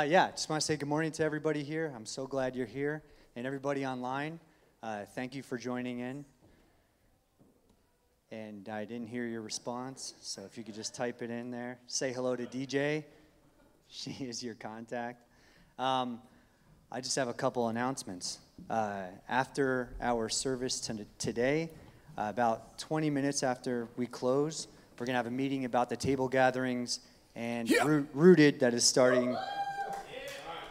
Uh, yeah, just want to say good morning to everybody here. I'm so glad you're here. And everybody online, uh, thank you for joining in. And I didn't hear your response, so if you could just type it in there. Say hello to DJ. She is your contact. Um, I just have a couple announcements. Uh, after our service to today, uh, about 20 minutes after we close, we're going to have a meeting about the table gatherings and Yeah. Roo- Rooted that is starting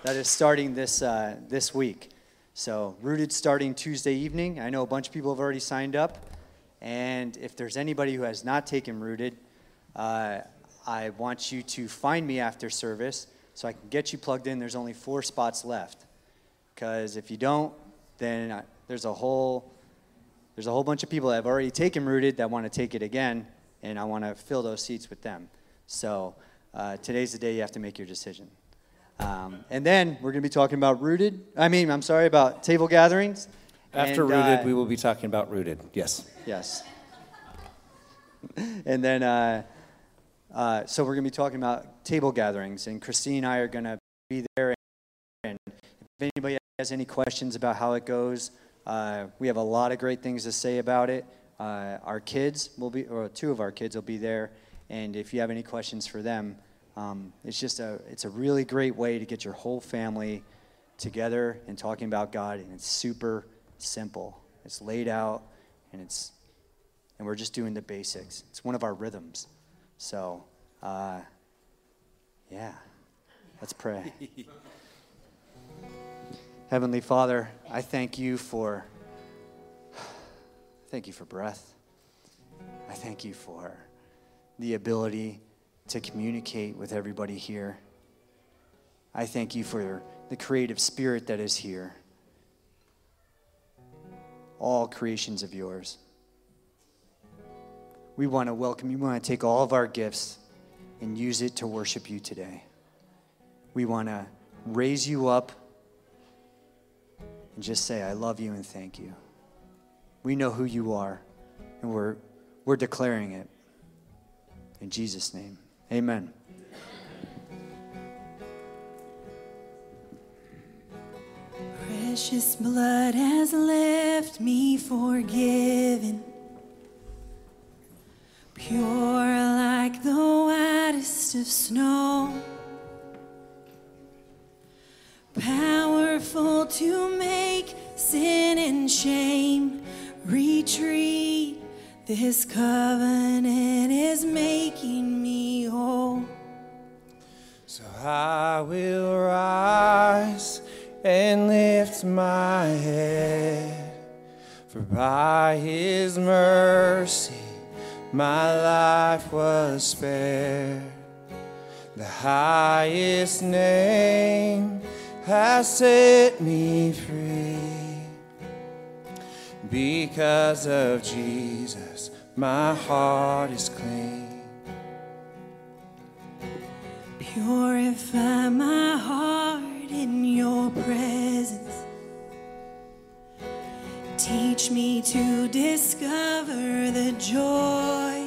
that is starting this uh, this week. So Rooted starting Tuesday evening. I know a bunch of people have already signed up, and if there's anybody who has not taken Rooted, uh, I want you to find me after service so I can get you plugged in. There's only four spots left, because if you don't, then I, there's a whole there's a whole bunch of people that have already taken Rooted that want to take it again, and I want to fill those seats with them. So uh, today's the day you have to make your decision. Um, and then we're going to be talking about Rooted. I mean, I'm sorry, about table gatherings. After And, Rooted, uh, we will be talking about Rooted. Yes. Yes. and then, uh, uh, so we're going to be talking about table gatherings, and Christine and I are going to be there. And if anybody has any questions about how it goes, uh, we have a lot of great things to say about it. Uh, our kids will be, or two of our kids will be there, and if you have any questions for them, um, it's just a, it's a really great way to get your whole family together and talking about God, and it's super simple. It's laid out, and it's and we're just doing the basics. It's one of our rhythms. So, uh, yeah, let's pray. Heavenly Father, I thank you for thank you for breath. I thank you for the ability to communicate with everybody here. I thank you for the creative spirit that is here. All creations of yours. We want to welcome you. We want to take all of our gifts and use it to worship you today. We want to raise you up and just say, I love you and thank you. We know who you are, and we're, we're declaring it. In Jesus' name, amen. Precious blood has left me forgiven, pure like the whitest of snow, powerful to make sin and shame retreat. This covenant is making me whole. So I will rise and lift my head, for by his mercy my life was spared. The highest name has set me free. Because of Jesus, my heart is clean. Purify my heart in your presence. Teach me to discover the joy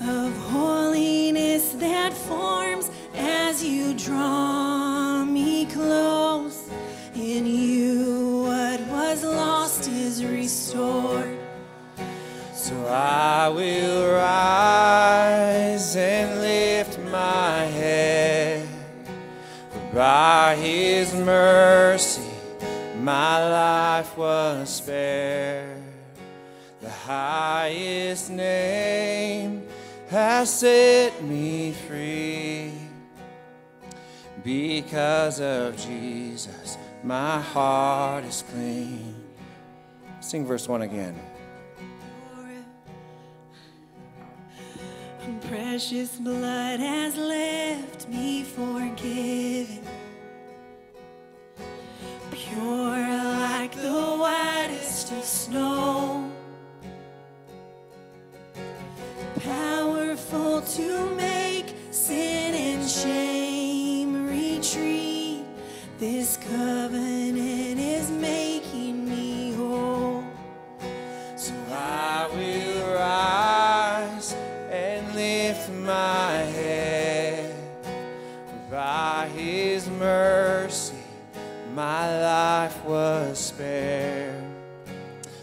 of holiness that forms as you draw me close. In you, restored. So I will rise and lift my head. For by his mercy my life was spared. The highest name has set me free. Because of Jesus, my heart is clean. Sing verse 1 again. Precious blood has left me forgiven, pure like the whitest of snow, powerful to make sin and shame retreat. This covenant. Spare.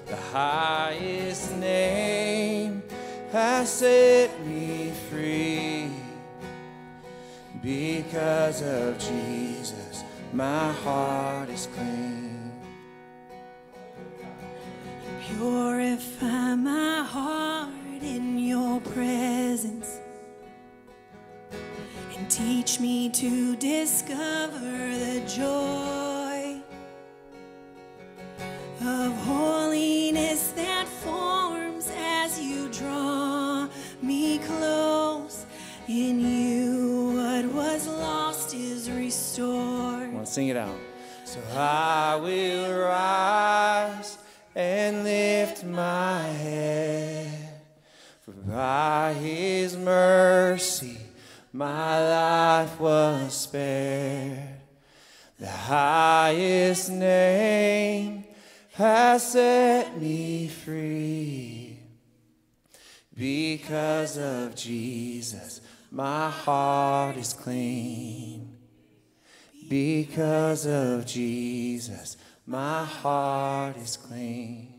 The highest name has set me free. Because of Jesus, my heart is clean. Purify my heart in your presence and teach me to discover the joy of holiness that forms as you draw me close. In you, what was lost is restored. Come on, sing it out. So I will rise and lift my head, for by His mercy my life was spared. The highest name has set me free. Because of Jesus, my heart is clean. Because of Jesus, my heart is clean.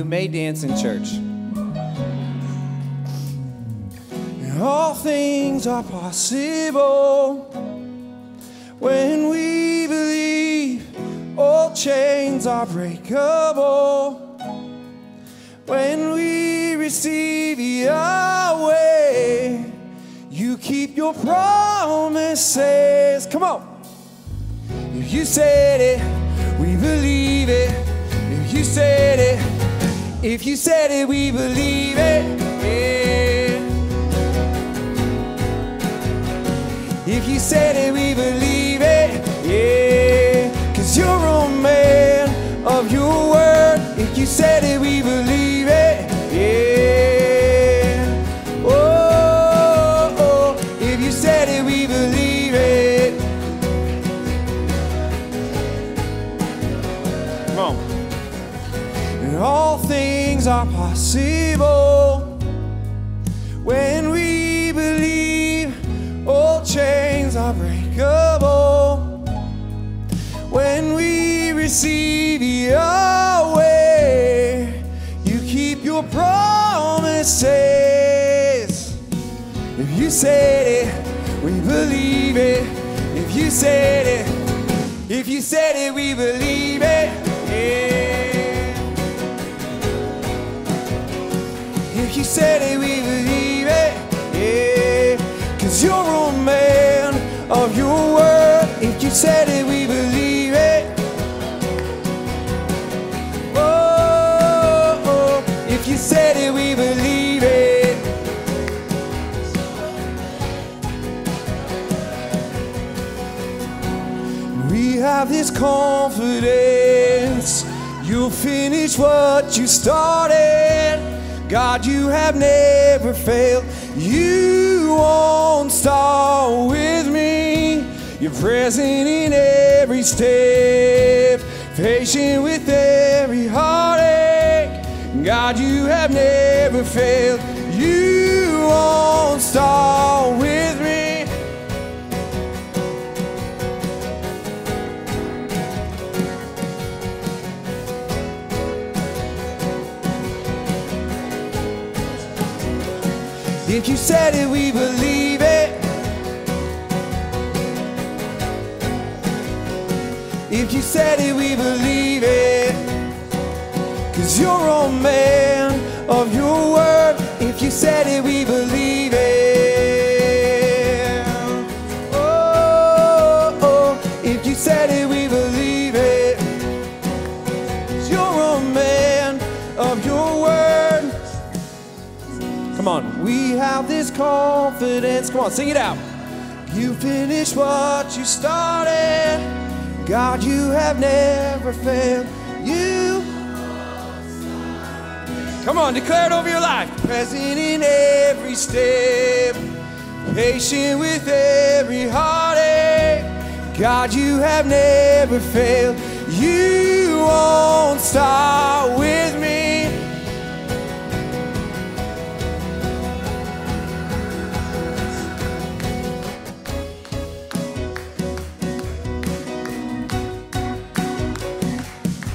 You may dance in church. All things are possible when we believe. All chains are breakable when we receive Yahweh. You keep your promises. Come on. If you said it, we believe it. If you said it, if you said it, we believe it. Yeah. If you said it, we believe it. Yeah. Cause you're a man of your word. If you said it, we believe are possible when we believe. All chains are breakable when we receive Yahweh. You keep your promises. If you said it, we believe it. If you said it, if you said it, we believe it. Yeah. You said it, we believe it. Yeah. Cause you're a man of your word. If you said it, we believe it. Oh, oh. if you said it, we believe it. We have this confidence. You'll finish what you started. God, you have never failed. You won't start with me. You're present in every step, patient with every heartache. God, you have never failed. You won't start with me. If you said it, we believe it. If you said it, we believe it. Cause you're a man of your word. If you said it, we believe have this confidence. Come on, sing it out. You finish what you started. God, you have never failed. You. Come on, declare it over your life. Present in every step, patient with every heartache. God, you have never failed. You won't start with me.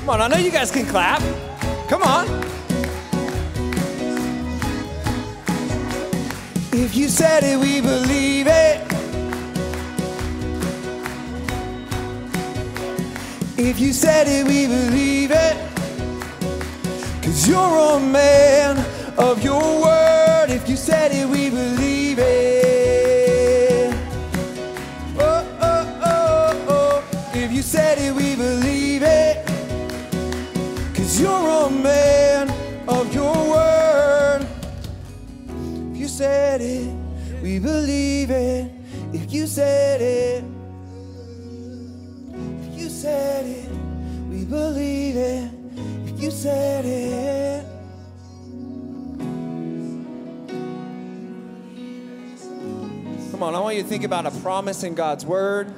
Come on, I know you guys can clap. Come on. If you said it, we believe it. If you said it, we believe it. Cause you're a man of your word. Believe it. If you said it, if you said it, we believe it. If you said it. Come on, I want you to think about a promise in God's word.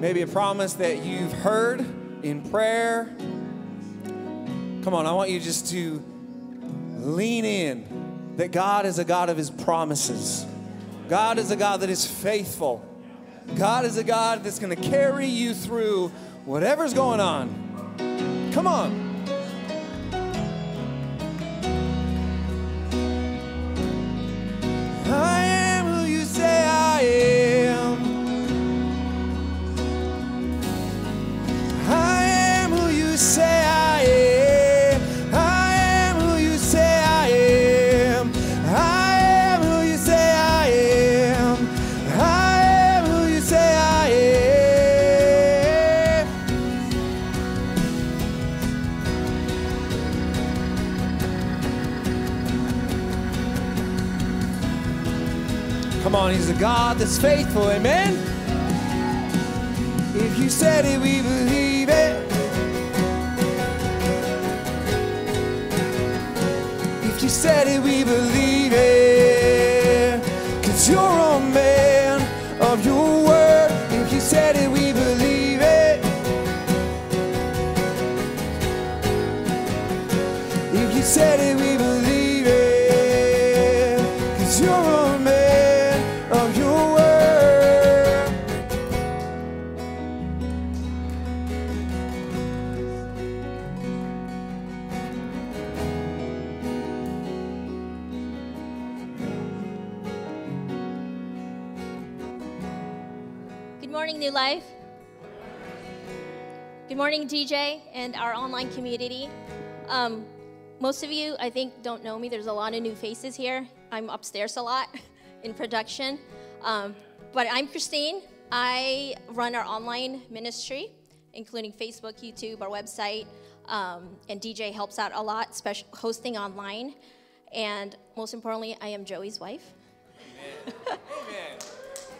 Maybe a promise that you've heard in prayer. Come on, I want you just to lean in that God is a God of his promises. God is a God that is faithful. God is a God that's going to carry you through whatever's going on. Come on. God that's faithful, amen. If you said it, we believe it. If you said it, we believe it. Morning, DJ, and our online community. Um, most of you, I think, don't know me. There's a lot of new faces here. I'm upstairs a lot in production. Um, but I'm Christine. I run our online ministry, including Facebook, YouTube, our website, um, and DJ helps out a lot, especially hosting online. And most importantly, I am Joey's wife.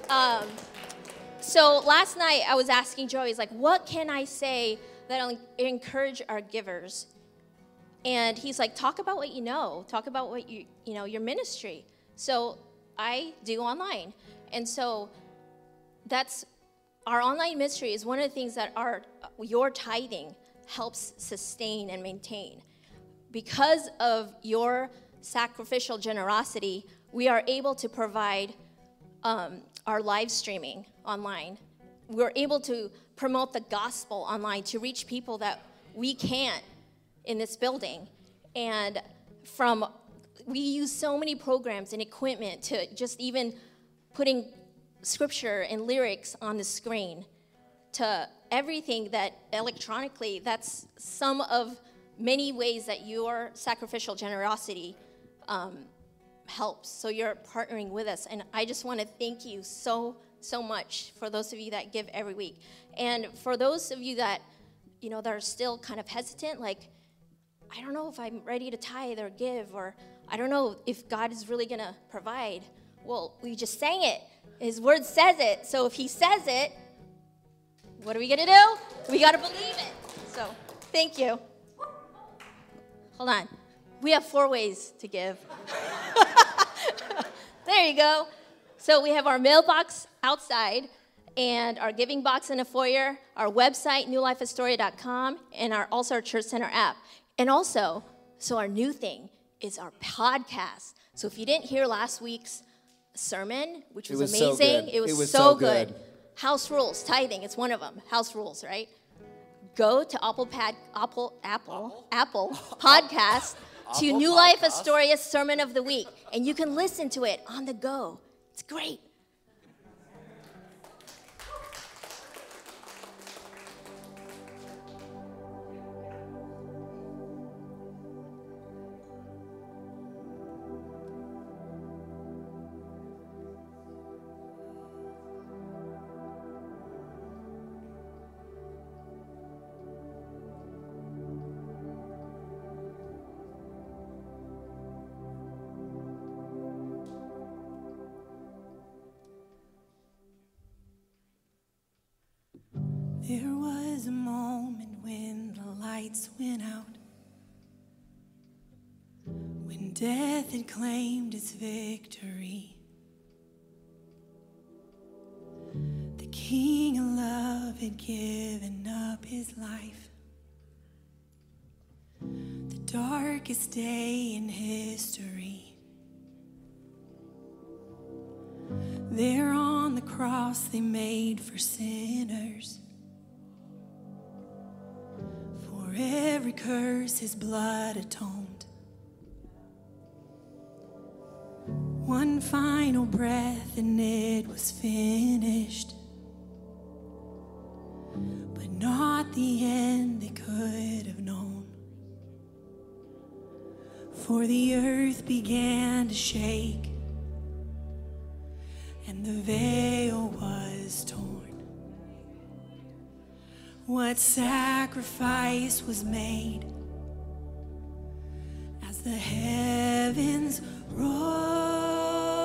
Um, So last night I was asking Joey, he's like, what can I say that'll encourage our givers? And he's like, talk about what you know, talk about what you, you know, your ministry. So I do online. And so that's our online ministry is one of the things that our your tithing helps sustain and maintain. Because of your sacrificial generosity, we are able to provide um, our live streaming online. We're able to promote the gospel online to reach people that we can't in this building. And from, we use so many programs and equipment to just even putting scripture and lyrics on the screen to everything that electronically, that's some of many ways that your sacrificial generosity um, helps. So you're partnering with us. And I just want to thank you so, so much for those of you that give every week. And for those of you that, you know, that are still kind of hesitant, like, I don't know if I'm ready to tithe or give, or I don't know if God is really going to provide. Well, we just sang it. His word says it. So if he says it, what are we going to do? We got to believe it. So thank you. Hold on. We have four ways to give. There you go. So we have our mailbox outside, and our giving box in the foyer, our website, newlifeastoria.com, and our, also our Church Center app. And also, so our new thing is our podcast. So if you didn't hear last week's sermon, which was, was so amazing, good. it was, It was so, so good. good. House rules, tithing, it's one of them. House rules, right? Go to Apple Pad, Apple, Apple, Apple Podcast to New Life Astoria Sermon of the Week, and you can listen to it on the go. It's great. Death had claimed its victory. The King of love had given up his life. The darkest day in history. There on the cross they made for sinners. For every curse his blood atoned. One final breath and it was finished. But not the end they could have known. For the earth began to shake and the veil was torn. What sacrifice was made as the heavens roar?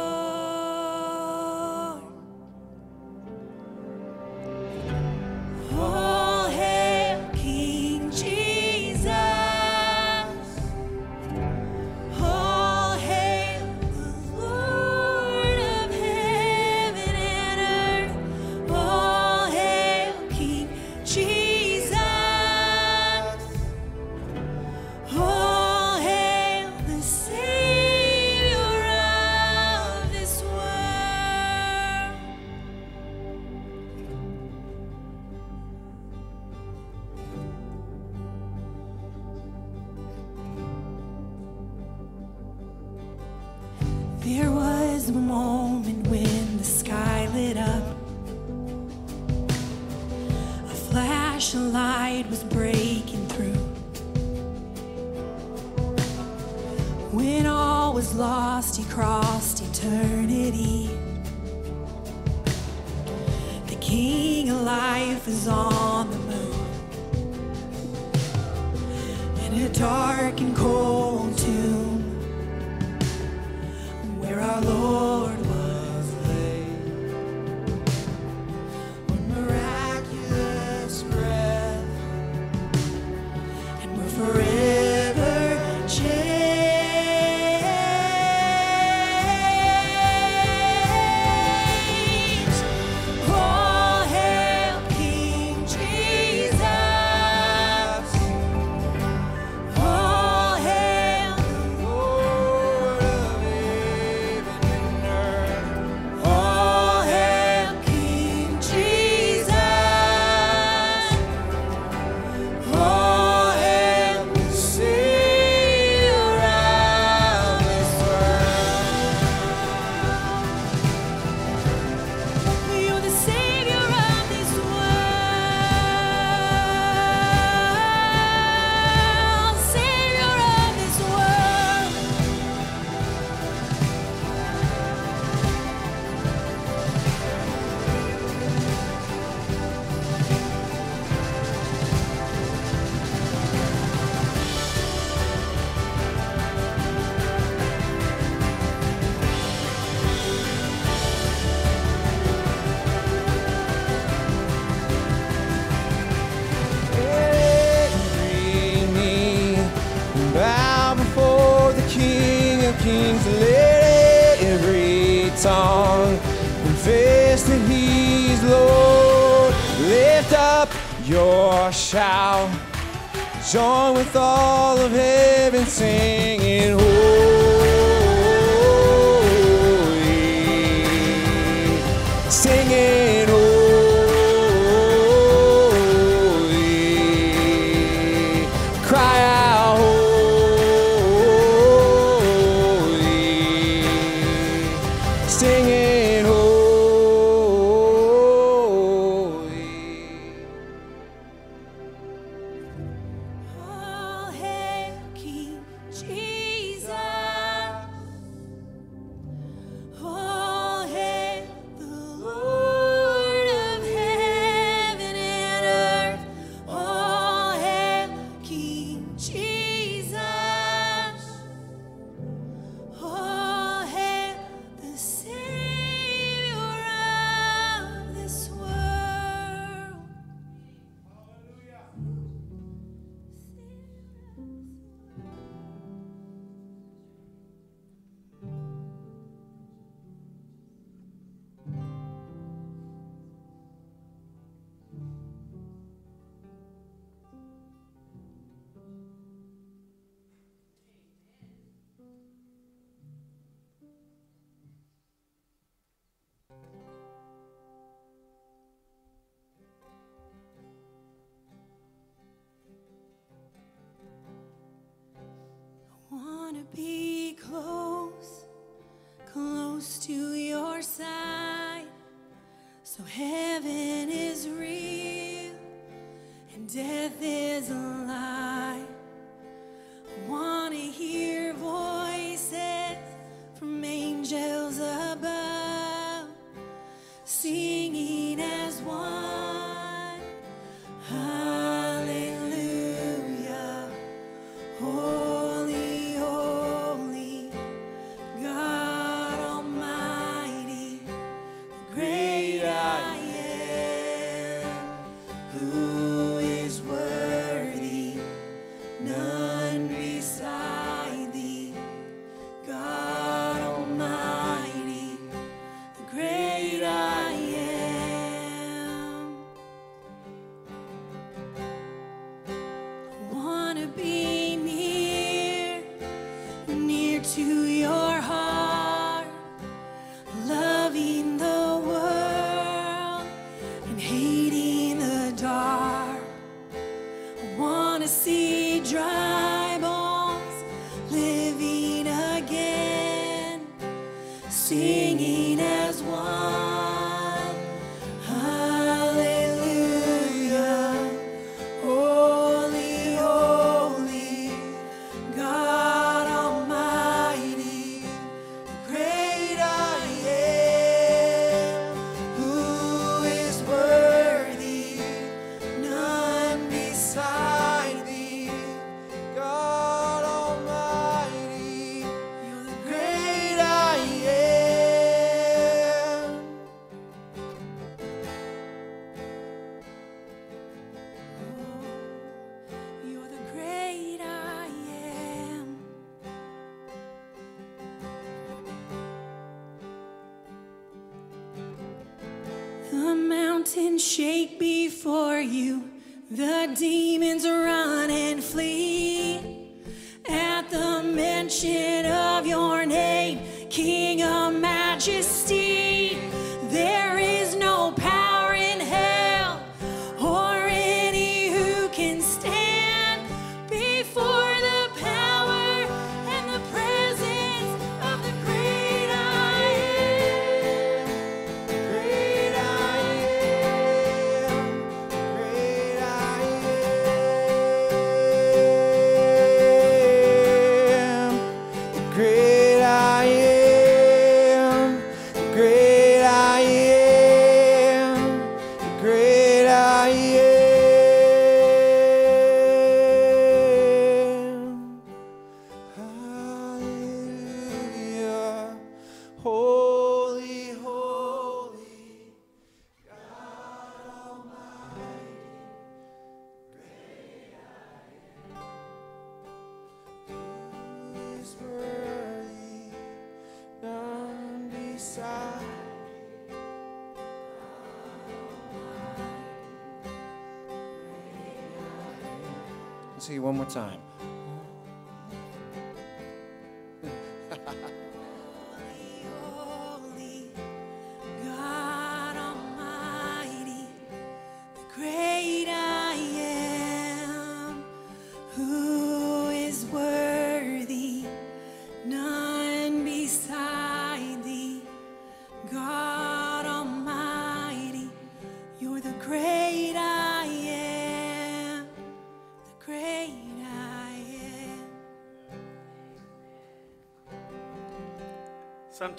Let's see one more time.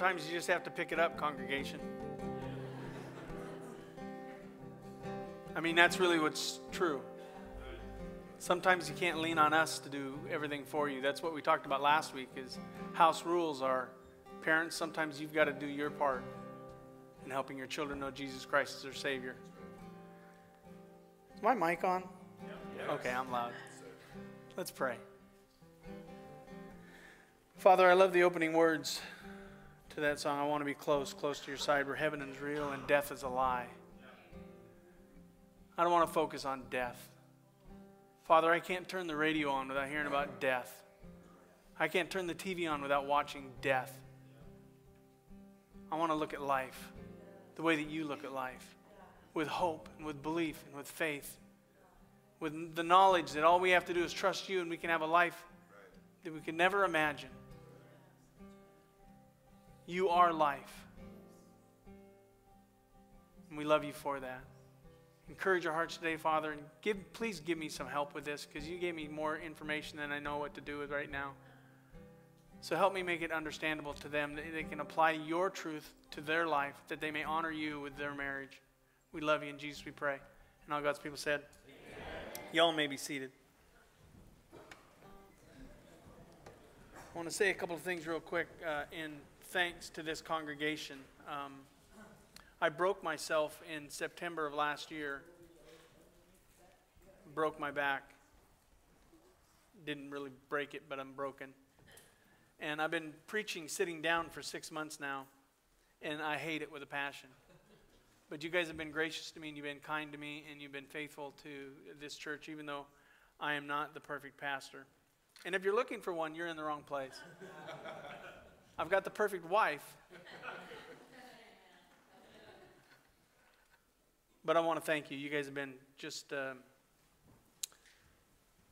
Sometimes you just have to pick it up, congregation. I mean, that's really what's true. Sometimes you can't lean on us to do everything for you. That's what we talked about last week is house rules are parents, sometimes you've got to do your part in helping your children know Jesus Christ as their Savior. Is my mic on? Okay, I'm loud. Let's pray. Father, I love the opening words to that song. I want to be close, close to your side where heaven is real and death is a lie. I don't want to focus on death. Father, I can't turn the radio on without hearing about death. I can't turn the TV on without watching death. I want to look at life the way that you look at life with hope and with belief and with faith, with the knowledge that all we have to do is trust you and we can have a life that we could never imagine. You are life. And we love you for that. Encourage our hearts today, Father, and give, please give me some help with this because you gave me more information than I know what to do with right now. So help me make it understandable to them that they can apply your truth to their life, that they may honor you with their marriage. We love you in Jesus, we pray. And all God's people said, Y'all may be seated. I want to say a couple of things real quick uh, in thanks to this congregation. Um, I broke myself in September of last year, broke my back. Didn't really break it, but I'm broken. And I've been preaching sitting down for six months now, and I hate it with a passion. But you guys have been gracious to me, and you've been kind to me, and you've been faithful to this church, even though I am not the perfect pastor. And if you're looking for one, you're in the wrong place. I've got the perfect wife. But I want to thank you. You guys have been just. Uh,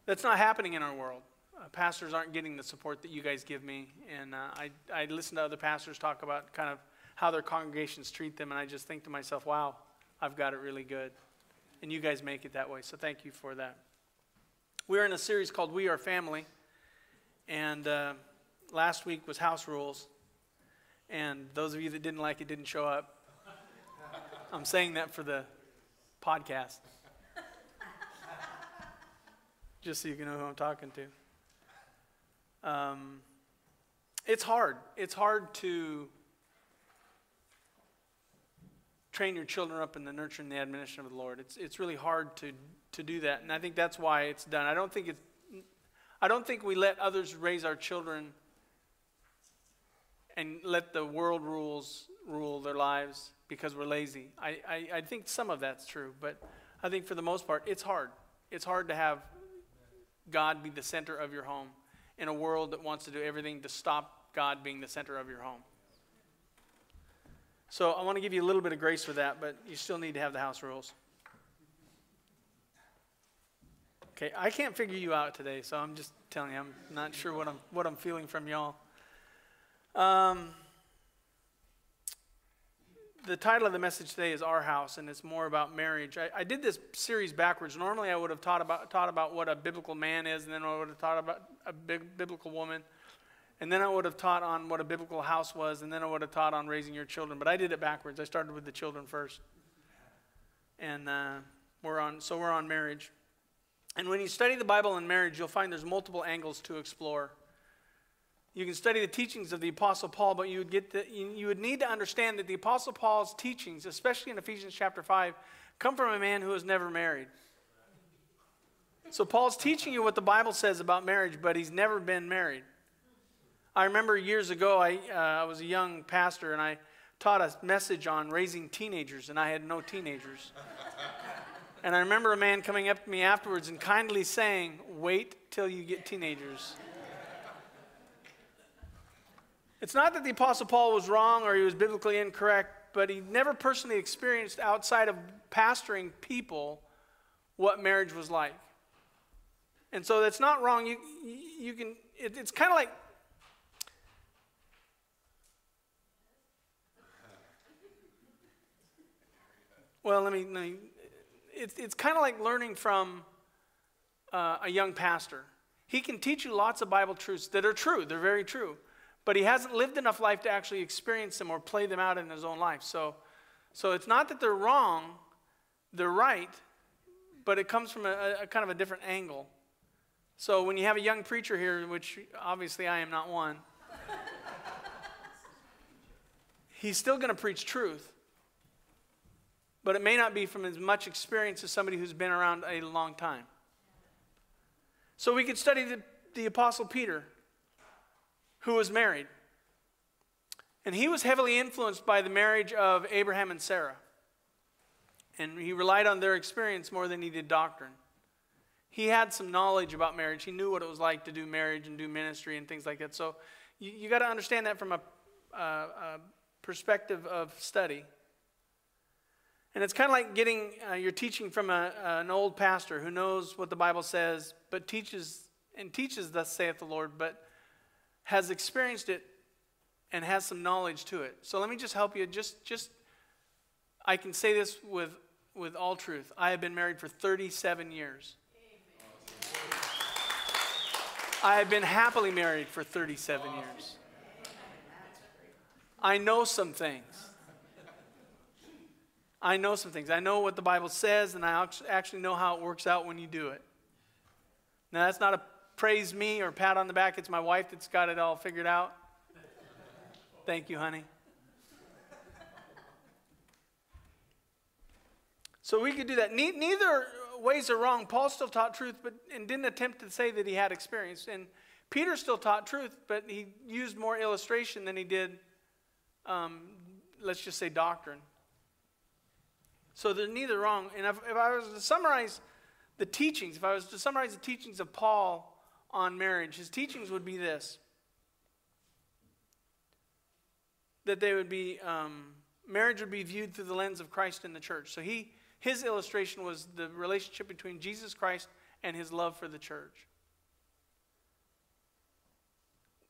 that's not happening in our world. Uh, pastors aren't getting the support that you guys give me. And uh, I, I listen to other pastors talk about kind of how their congregations treat them, and I just think to myself, wow, I've got it really good. And you guys make it that way. So thank you for that. We're in a series called We Are Family. And uh, last week was house rules. And those of you that didn't like it didn't show up. I'm saying that for the podcast. Just so you can know who I'm talking to. Um, it's hard. It's hard to train your children up in the nurture and the admonition of the Lord. It's, it's really hard to, to do that. And I think that's why it's done. I don't think it's I don't think we let others raise our children and let the world rules rule their lives because we're lazy. I, I, I, think some of that's true, but I think for the most part, it's hard. It's hard to have God be the center of your home in a world that wants to do everything to stop God being the center of your home. So I want to give you a little bit of grace for that, but you still need to have the house rules. Okay, I can't figure you out today, so I'm just telling you, I'm not sure what I'm what I'm feeling from y'all. Um, the title of the message today is Our House, and it's more about marriage. I, I, did this series backwards. Normally, I would have taught about taught about what a biblical man is, and then I would have taught about a big biblical woman, and then I would have taught on what a biblical house was, and then I would have taught on raising your children. But I did it backwards. I started with the children first, and uh, we're on. So we're on marriage. And when you study the Bible and marriage, you'll find there's multiple angles to explore. You can study the teachings of the Apostle Paul, but you would, get the, you would need to understand that the Apostle Paul's teachings, especially in Ephesians chapter 5, come from a man who was never married. So Paul's teaching you what the Bible says about marriage, but he's never been married. I remember years ago, I, uh, I was a young pastor, and I taught a message on raising teenagers, and I had no teenagers. And I remember a man coming up to me afterwards and kindly saying, Wait till you get teenagers. It's not that the Apostle Paul was wrong or he was biblically incorrect, but he never personally experienced outside of pastoring people what marriage was like. And so that's not wrong. You, you can, it, it's kind of like, well, let me, let me it's, it's kind of like learning from uh, a young pastor. He can teach you lots of Bible truths that are true, they're very true, but he hasn't lived enough life to actually experience them or play them out in his own life. So, so it's not that they're wrong, they're right, but it comes from a, a kind of a different angle. So when you have a young preacher here, which obviously I am not one, he's still going to preach truth. But it may not be from as much experience as somebody who's been around a long time. So we could study the, the Apostle Peter, who was married. And he was heavily influenced by the marriage of Abraham and Sarah. And he relied on their experience more than he did doctrine he had some knowledge about marriage. He knew what it was like to do marriage and do ministry and things like that. So you, you got to understand that from a, a, a, perspective of study. And it's kind of like getting uh, your teaching from a, an old pastor who knows what the Bible says, but teaches and teaches, thus saith the Lord, but has experienced it and has some knowledge to it. So let me just help you. Just, just I can say this with, with all truth. I have been married for 37 years. I have been happily married for 37 years. I know some things. I know some things. I know what the Bible says, and I actually know how it works out when you do it. Now, that's not a praise me or pat on the back. It's my wife that's got it all figured out. Thank you, honey. So we could do that. Neither ways are wrong. Paul still taught truth, but and didn't attempt to say that he had experience. And Peter still taught truth, but he used more illustration than he did, um, let's just say, doctrine. So they're neither wrong. And if, if I was to summarize the teachings, if I was to summarize the teachings of Paul on marriage, his teachings would be this that they would be, um, marriage would be viewed through the lens of Christ in the church. So he his illustration was the relationship between Jesus Christ and his love for the church.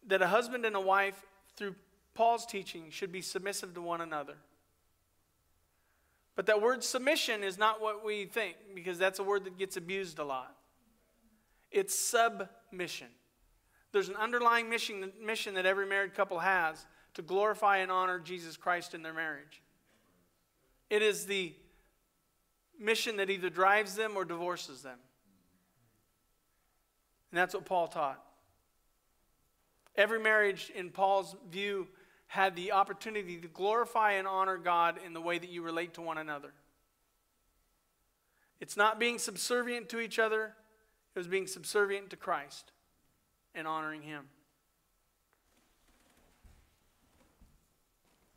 That a husband and a wife, through Paul's teaching, should be submissive to one another. But that word submission is not what we think, because that's a word that gets abused a lot. It's submission. There's an underlying mission, mission that every married couple has to glorify and honor Jesus Christ in their marriage. It is the mission that either drives them or divorces them. And that's what Paul taught. Every marriage, in Paul's view, had the opportunity to glorify and honor God in the way that you relate to one another. It's not being subservient to each other, it was being subservient to Christ and honoring Him.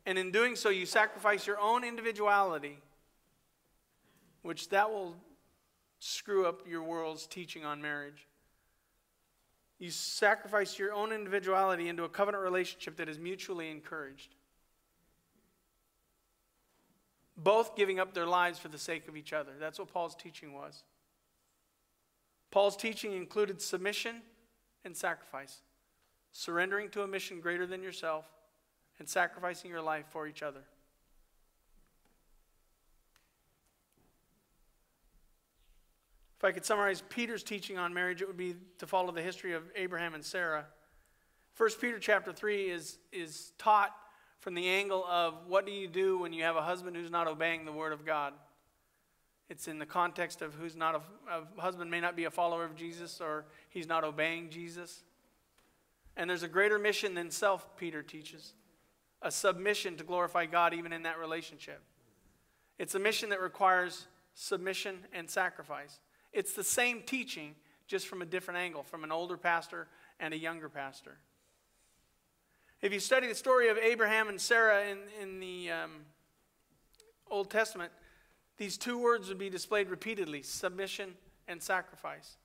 And in doing so, you sacrifice your own individuality which that will screw up your world's teaching on marriage. You sacrifice your own individuality into a covenant relationship that is mutually encouraged. Both giving up their lives for the sake of each other. That's what Paul's teaching was. Paul's teaching included submission and sacrifice, surrendering to a mission greater than yourself, and sacrificing your life for each other. If I could summarize Peter's teaching on marriage, it would be to follow the history of Abraham and Sarah. First Peter chapter 3 is, is taught from the angle of what do you do when you have a husband who's not obeying the word of God. It's in the context of who's not a, a husband may not be a follower of Jesus or he's not obeying Jesus. And there's a greater mission than self, Peter teaches a submission to glorify God even in that relationship. It's a mission that requires submission and sacrifice. It's the same teaching, just from a different angle, from an older pastor and a younger pastor. If you study the story of Abraham and Sarah in, in the um, Old Testament, these two words would be displayed repeatedly submission and sacrifice.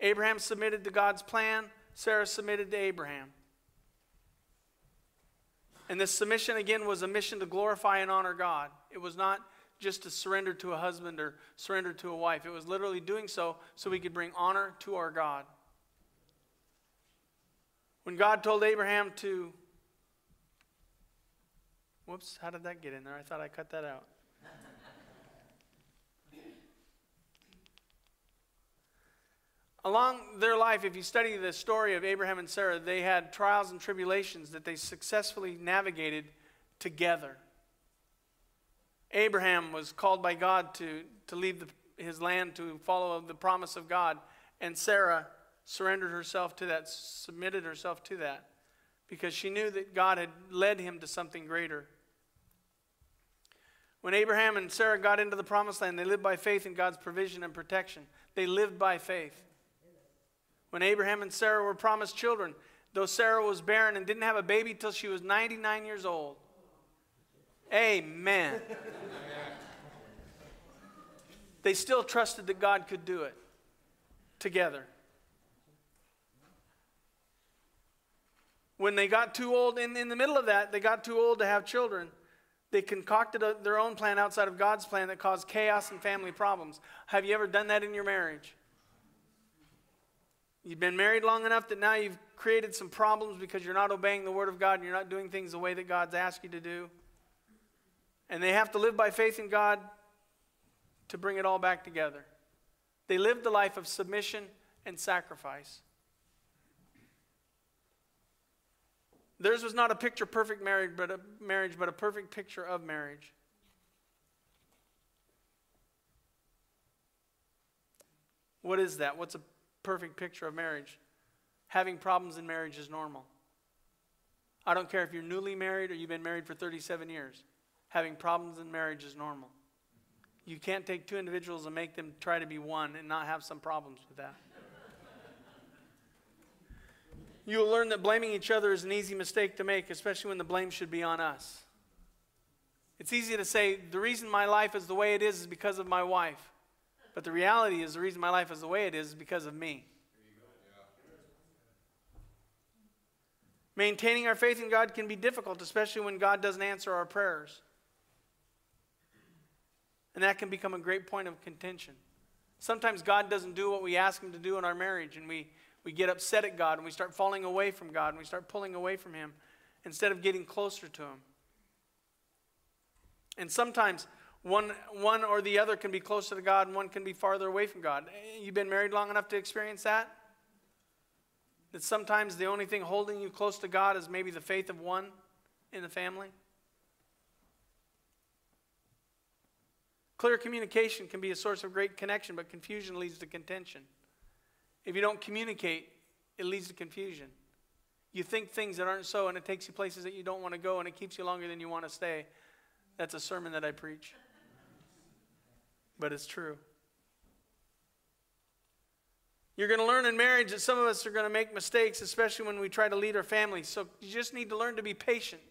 Abraham submitted to God's plan, Sarah submitted to Abraham. And this submission, again, was a mission to glorify and honor God. It was not just to surrender to a husband or surrender to a wife. It was literally doing so so we could bring honor to our God. When God told Abraham to. Whoops, how did that get in there? I thought I cut that out. Along their life, if you study the story of Abraham and Sarah, they had trials and tribulations that they successfully navigated together. Abraham was called by God to, to leave the, his land to follow the promise of God, and Sarah surrendered herself to that, submitted herself to that, because she knew that God had led him to something greater. When Abraham and Sarah got into the promised land, they lived by faith in God's provision and protection. They lived by faith. When Abraham and Sarah were promised children, though Sarah was barren and didn't have a baby till she was 99 years old. Amen. they still trusted that God could do it together. When they got too old, in, in the middle of that, they got too old to have children. They concocted a, their own plan outside of God's plan that caused chaos and family problems. Have you ever done that in your marriage? You've been married long enough that now you've created some problems because you're not obeying the Word of God and you're not doing things the way that God's asked you to do. And they have to live by faith in God to bring it all back together. They lived a life of submission and sacrifice. Theirs was not a picture perfect marriage, but a marriage, but a perfect picture of marriage. What is that? What's a perfect picture of marriage. Having problems in marriage is normal. I don't care if you're newly married or you've been married for 37 years. Having problems in marriage is normal. You can't take two individuals and make them try to be one and not have some problems with that. You will learn that blaming each other is an easy mistake to make, especially when the blame should be on us. It's easy to say, the reason my life is the way it is is because of my wife. But the reality is, the reason my life is the way it is is because of me. Maintaining our faith in God can be difficult, especially when God doesn't answer our prayers. And that can become a great point of contention. Sometimes God doesn't do what we ask Him to do in our marriage, and we, we get upset at God, and we start falling away from God, and we start pulling away from Him instead of getting closer to Him. And sometimes one, one or the other can be closer to God and one can be farther away from God. You've been married long enough to experience that? That sometimes the only thing holding you close to God is maybe the faith of one in the family? Clear communication can be a source of great connection, but confusion leads to contention. If you don't communicate, it leads to confusion. You think things that aren't so, and it takes you places that you don't want to go, and it keeps you longer than you want to stay. That's a sermon that I preach but it's true. You're going to learn in marriage that some of us are going to make mistakes, especially when we try to lead our families. So you just need to learn to be patient.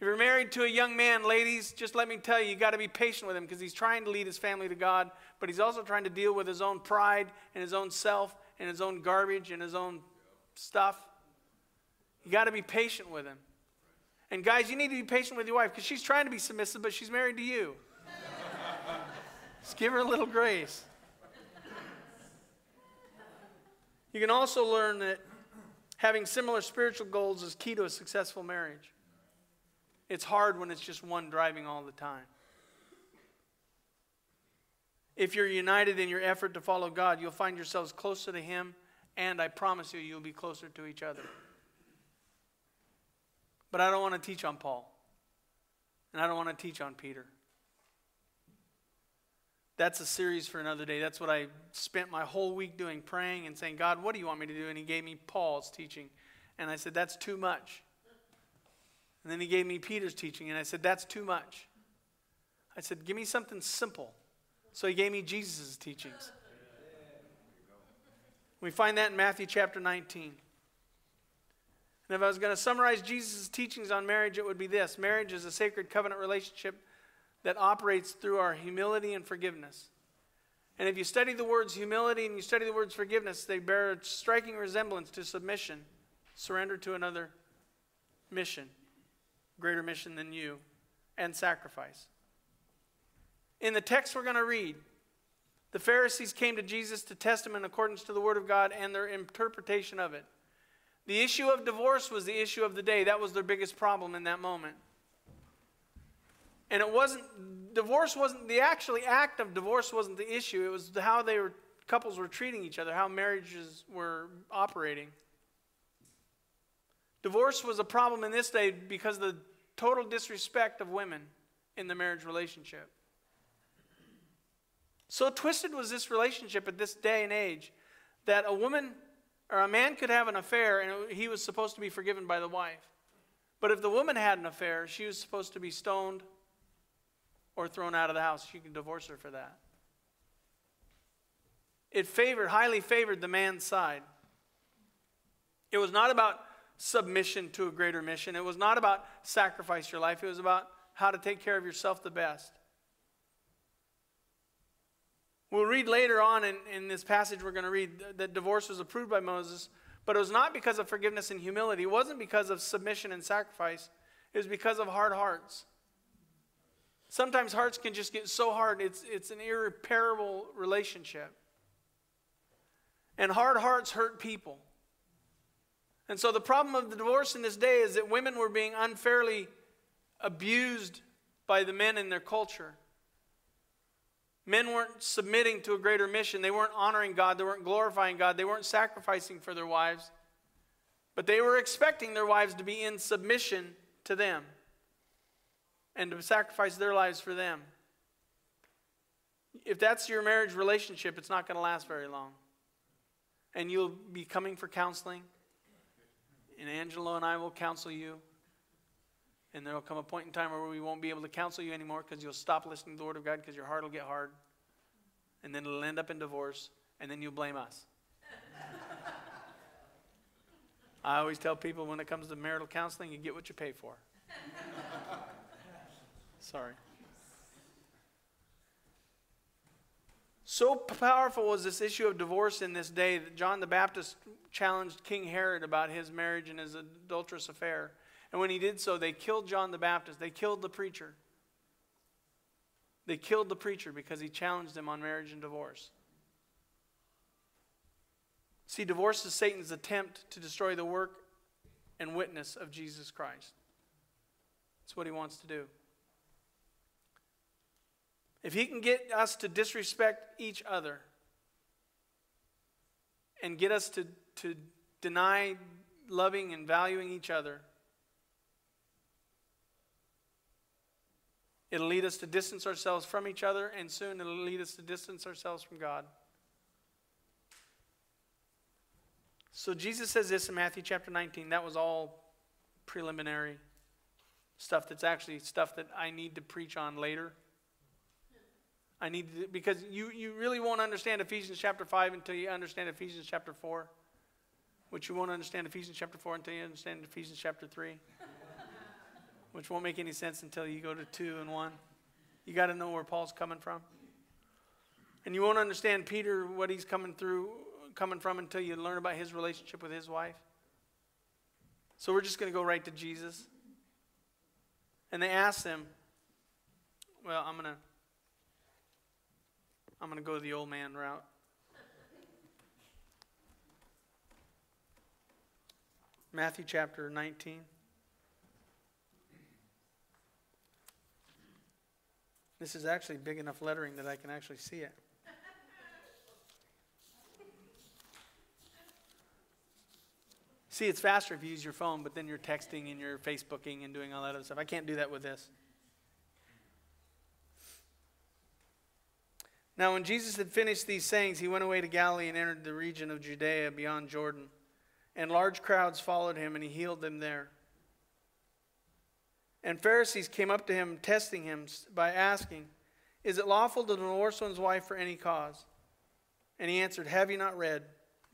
If you're married to a young man, ladies, just let me tell you, you got to be patient with him because he's trying to lead his family to God, but he's also trying to deal with his own pride and his own self and his own garbage and his own stuff. You got to be patient with him. And guys, you need to be patient with your wife because she's trying to be submissive, but she's married to you. Just give her a little grace. You can also learn that having similar spiritual goals is key to a successful marriage. It's hard when it's just one driving all the time. If you're united in your effort to follow God, you'll find yourselves closer to Him, and I promise you, you'll be closer to each other. But I don't want to teach on Paul, and I don't want to teach on Peter that's a series for another day. That's what I spent my whole week doing, praying and saying, God, what do you want me to do? And He gave me Paul's teaching. And I said, That's too much. And then He gave me Peter's teaching. And I said, That's too much. I said, Give me something simple. So He gave me Jesus' teachings. We find that in Matthew chapter 19. And if I was going to summarize Jesus' teachings on marriage, it would be this marriage is a sacred covenant relationship that operates through our humility and forgiveness. And if you study the words humility and you study the words forgiveness, they bear a striking resemblance to submission, surrender to another mission, greater mission than you, and sacrifice. In the text we're going to read, the Pharisees came to Jesus to test him in accordance to the Word of God and their interpretation of it. The issue of divorce was the issue of the day. That was their biggest problem in that moment. And it wasn't, divorce wasn't, the actually act of divorce wasn't the issue. It was how they were, couples were treating each other, how marriages were operating. Divorce was a problem in this day because of the total disrespect of women in the marriage relationship. So twisted was this relationship at this day and age that a woman or a man could have an affair and he was supposed to be forgiven by the wife. But if the woman had an affair, she was supposed to be stoned or thrown out of the house. You can divorce her for that. It favored, highly favored the man's side. It was not about submission to a greater mission. It was not about sacrifice your life. It was about how to take care of yourself the best. We'll read later on in, in this passage we're going to read that divorce was approved by Moses, but it was not because of forgiveness and humility. It wasn't because of submission and sacrifice. It was because of hard hearts. Sometimes hearts can just get so hard, it's, it's an irreparable relationship. And hard hearts hurt people. And so the problem of the divorce in this day is that women were being unfairly abused by the men in their culture. Men weren't submitting to a greater mission. They weren't honoring God. They weren't glorifying God. They weren't sacrificing for their wives. But they were expecting their wives to be in submission to them and to sacrifice their lives for them. If that's your marriage relationship, it's not going to last very long. And you'll be coming for counseling, and Angelo and I will counsel you. And there will come a point in time where we won't be able to counsel you anymore because you'll stop listening to the Word of God because your heart will get hard. And then it'll end up in divorce, and then you'll blame us. I always tell people when it comes to marital counseling, you get what you pay for. Sorry. So powerful was this issue of divorce in this day that John the Baptist challenged King Herod about his marriage and his adulterous affair. And when he did so, they killed John the Baptist. They killed the preacher. They killed the preacher because he challenged them on marriage and divorce. See, divorce is Satan's attempt to destroy the work and witness of Jesus Christ. That's what he wants to do. If he can get us to disrespect each other and get us to, to deny loving and valuing each other, it'll lead us to distance ourselves from each other, and soon it'll lead us to distance ourselves from God. So Jesus says this in Matthew chapter 19. That was all preliminary stuff that's actually stuff that I need to preach on later. I need to, because you, you really won't understand Ephesians chapter 5 until you understand Ephesians chapter 4, which you won't understand Ephesians chapter 4 until you understand Ephesians chapter 3, which won't make any sense until you go to 2 and 1. You got to know where Paul's coming from. And you won't understand Peter, what he's coming through, coming from until you learn about his relationship with his wife. So we're just going to go right to Jesus. And they asked him, well, I'm going to I'm going to go the old man route. Matthew chapter 19. This is actually big enough lettering that I can actually see it. See, it's faster if you use your phone, but then you're texting and you're Facebooking and doing all that other stuff. I can't do that with this. Now, when Jesus had finished these sayings, he went away to Galilee and entered the region of Judea beyond Jordan. And large crowds followed him, and he healed them there. And Pharisees came up to him, testing him by asking, Is it lawful to divorce one's wife for any cause? And he answered, Have you not read?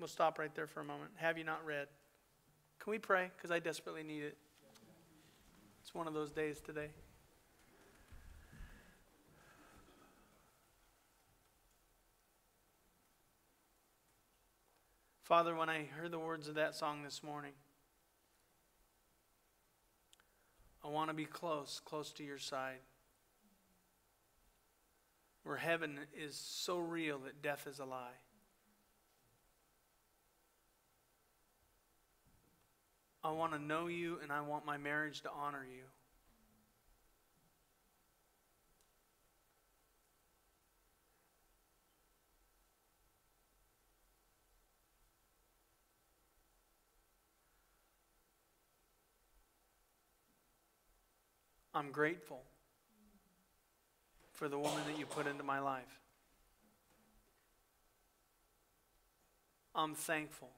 We'll stop right there for a moment. Have you not read? Can we pray? Because I desperately need it. It's one of those days today. Father, when I heard the words of that song this morning, I want to be close, close to your side. Where heaven is so real that death is a lie. I want to know you and I want my marriage to honor you. I'm grateful for the woman that you put into my life. I'm thankful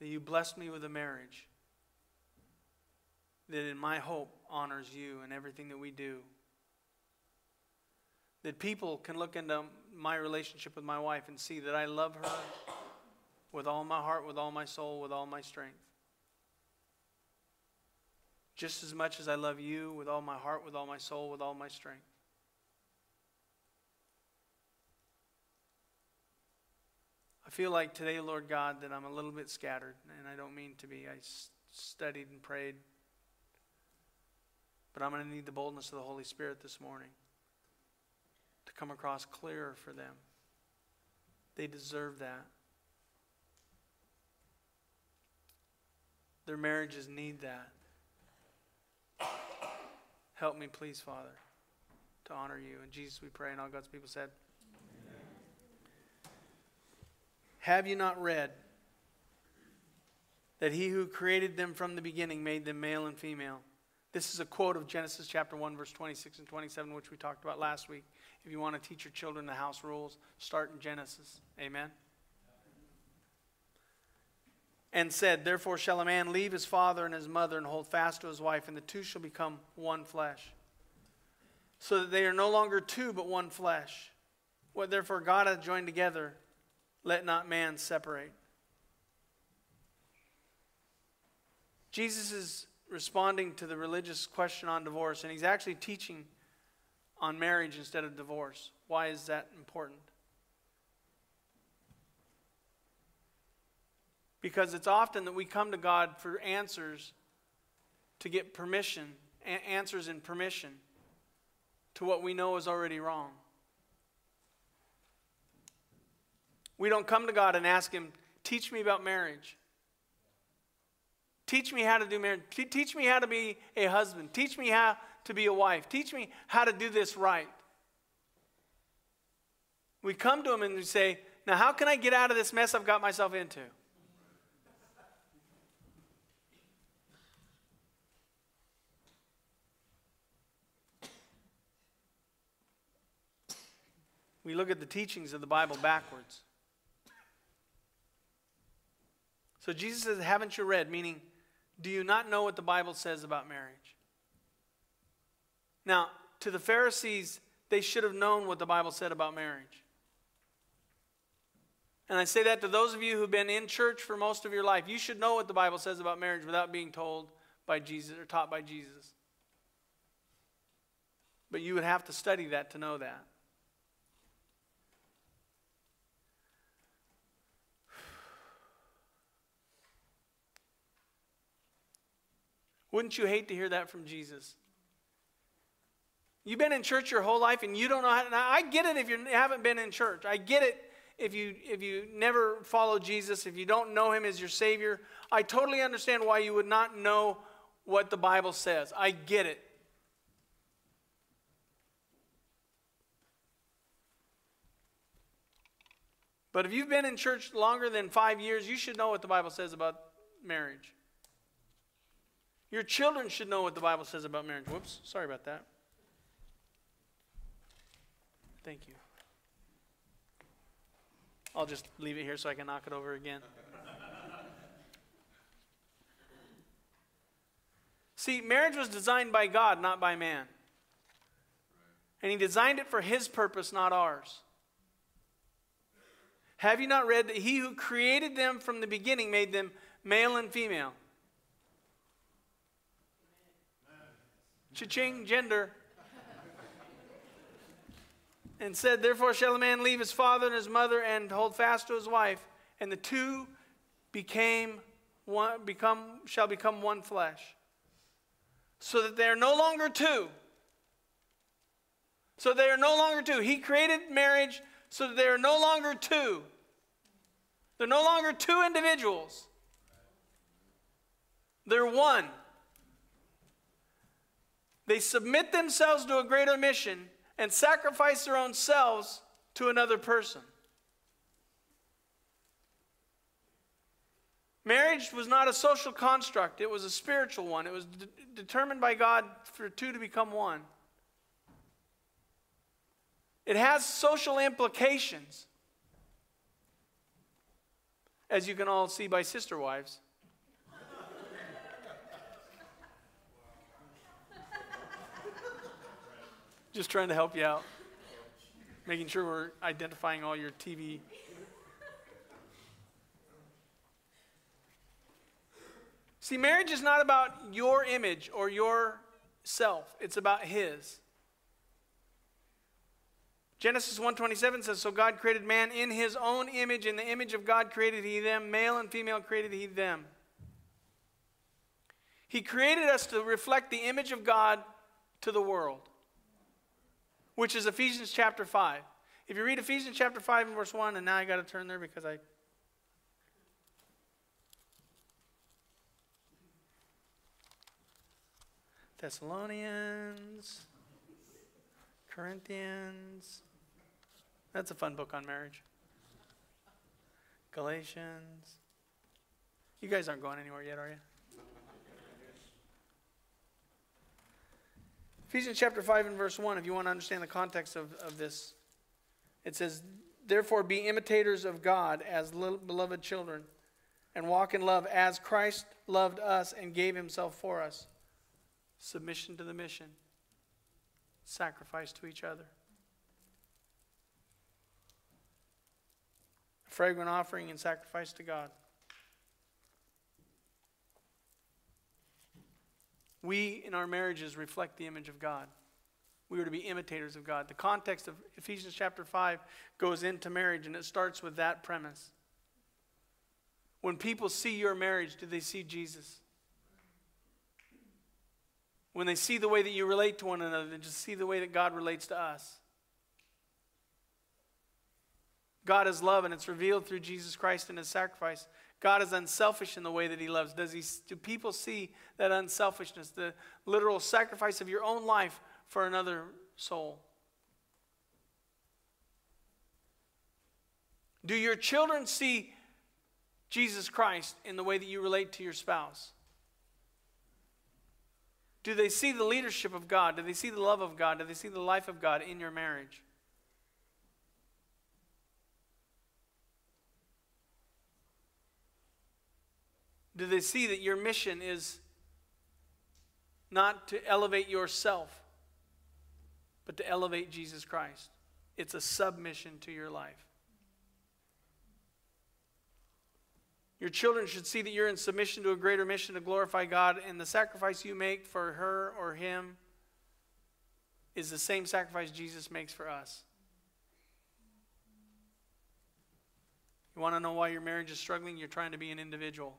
that you blessed me with a marriage that in my hope honors you and everything that we do. That people can look into my relationship with my wife and see that I love her with all my heart, with all my soul, with all my strength just as much as I love you with all my heart, with all my soul, with all my strength. I feel like today, Lord God, that I'm a little bit scattered, and I don't mean to be. I studied and prayed. But I'm going to need the boldness of the Holy Spirit this morning to come across clearer for them. They deserve that. Their marriages need that. Help me, please, Father, to honor you. In Jesus we pray, and all God's people said, Amen. Have you not read that he who created them from the beginning made them male and female? This is a quote of Genesis chapter 1, verse 26 and 27, which we talked about last week. If you want to teach your children the house rules, start in Genesis. Amen and said, Therefore shall a man leave his father and his mother and hold fast to his wife, and the two shall become one flesh. So that they are no longer two, but one flesh. What therefore God hath joined together, let not man separate. Jesus is responding to the religious question on divorce, and he's actually teaching on marriage instead of divorce. Why is that important? Because it's often that we come to God for answers to get permission, answers and permission to what we know is already wrong. We don't come to God and ask Him, teach me about marriage. Teach me how to do marriage. Teach me how to be a husband. Teach me how to be a wife. Teach me how to do this right. We come to Him and we say, Now, how can I get out of this mess I've got myself into? We look at the teachings of the Bible backwards. So Jesus says, Haven't you read? Meaning, do you not know what the Bible says about marriage? Now, to the Pharisees, they should have known what the Bible said about marriage. And I say that to those of you who've been in church for most of your life. You should know what the Bible says about marriage without being told by Jesus or taught by Jesus. But you would have to study that to know that. Wouldn't you hate to hear that from Jesus? You've been in church your whole life and you don't know how to. I get it if you haven't been in church. I get it if you if you never follow Jesus, if you don't know him as your savior. I totally understand why you would not know what the Bible says. I get it. But if you've been in church longer than five years, you should know what the Bible says about marriage. Your children should know what the Bible says about marriage. Whoops, sorry about that. Thank you. I'll just leave it here so I can knock it over again. See, marriage was designed by God, not by man. And He designed it for His purpose, not ours. Have you not read that He who created them from the beginning made them male and female? Cha-ching, gender. and said, Therefore shall a man leave his father and his mother and hold fast to his wife, and the two became one, become, shall become one flesh. So that they are no longer two. So they are no longer two. He created marriage so that they are no longer two. They're no longer two individuals. They're one. They submit themselves to a greater mission and sacrifice their own selves to another person. Marriage was not a social construct, it was a spiritual one. It was de- determined by God for two to become one. It has social implications, as you can all see by sister wives. Just trying to help you out, making sure we're identifying all your TV. See, marriage is not about your image or your self, it's about His. Genesis 1:27 says so God created man in his own image in the image of God created he them male and female created he them. He created us to reflect the image of God to the world which is Ephesians chapter 5. If you read Ephesians chapter 5 and verse 1, and now I got to turn there because I. Thessalonians, Corinthians. That's a fun book on marriage. Galatians. You guys aren't going anywhere yet, are you? Ephesians chapter 5 and verse 1, if you want to understand the context of, of this, it says, Therefore be imitators of God as beloved children, and walk in love as Christ loved us and gave himself for us. Submission to the mission, sacrifice to each other. A fragrant offering and sacrifice to God. We, in our marriages, reflect the image of God. We are to be imitators of God. The context of Ephesians chapter 5 goes into marriage, and it starts with that premise. When people see your marriage, do they see Jesus? When they see the way that you relate to one another, they just see the way that God relates to us. God is love, and it's revealed through Jesus Christ and his sacrifice. God is unselfish in the way that he loves. Does he, do people see that unselfishness, the literal sacrifice of your own life for another soul? Do your children see Jesus Christ in the way that you relate to your spouse? Do they see the leadership of God? Do they see the love of God? Do they see the life of God in your marriage? Do they see that your mission is not to elevate yourself, but to elevate Jesus Christ? It's a submission to your life. Your children should see that you're in submission to a greater mission to glorify God, and the sacrifice you make for her or him is the same sacrifice Jesus makes for us. You want to know why your marriage is struggling? You're trying to be an individual.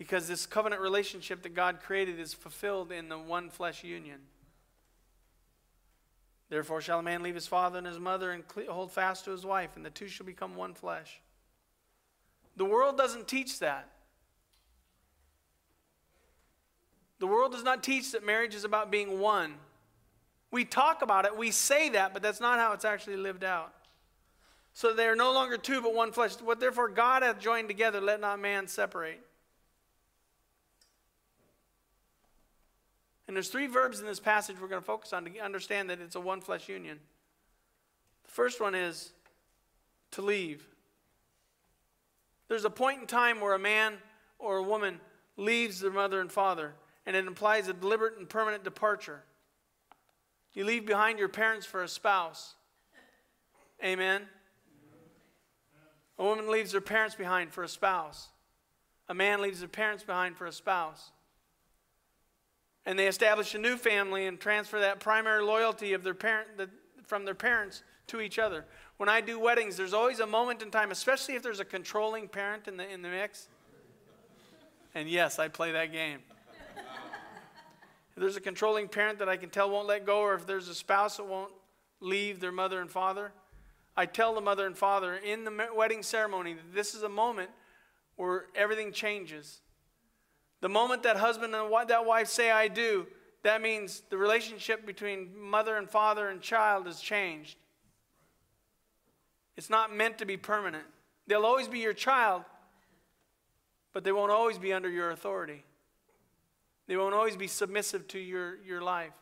Because this covenant relationship that God created is fulfilled in the one flesh union. Therefore, shall a man leave his father and his mother and hold fast to his wife, and the two shall become one flesh. The world doesn't teach that. The world does not teach that marriage is about being one. We talk about it, we say that, but that's not how it's actually lived out. So they are no longer two, but one flesh. What therefore God hath joined together, let not man separate. And there's three verbs in this passage we're going to focus on to understand that it's a one flesh union. The first one is to leave. There's a point in time where a man or a woman leaves their mother and father, and it implies a deliberate and permanent departure. You leave behind your parents for a spouse. Amen. A woman leaves her parents behind for a spouse. A man leaves their parents behind for a spouse. And they establish a new family and transfer that primary loyalty of their parent the, from their parents to each other. When I do weddings, there's always a moment in time, especially if there's a controlling parent in the in the mix. And yes, I play that game. if there's a controlling parent that I can tell won't let go, or if there's a spouse that won't leave their mother and father, I tell the mother and father in the wedding ceremony that this is a moment where everything changes. The moment that husband and that wife say, I do, that means the relationship between mother and father and child has changed. It's not meant to be permanent. They'll always be your child, but they won't always be under your authority. They won't always be submissive to your, your life.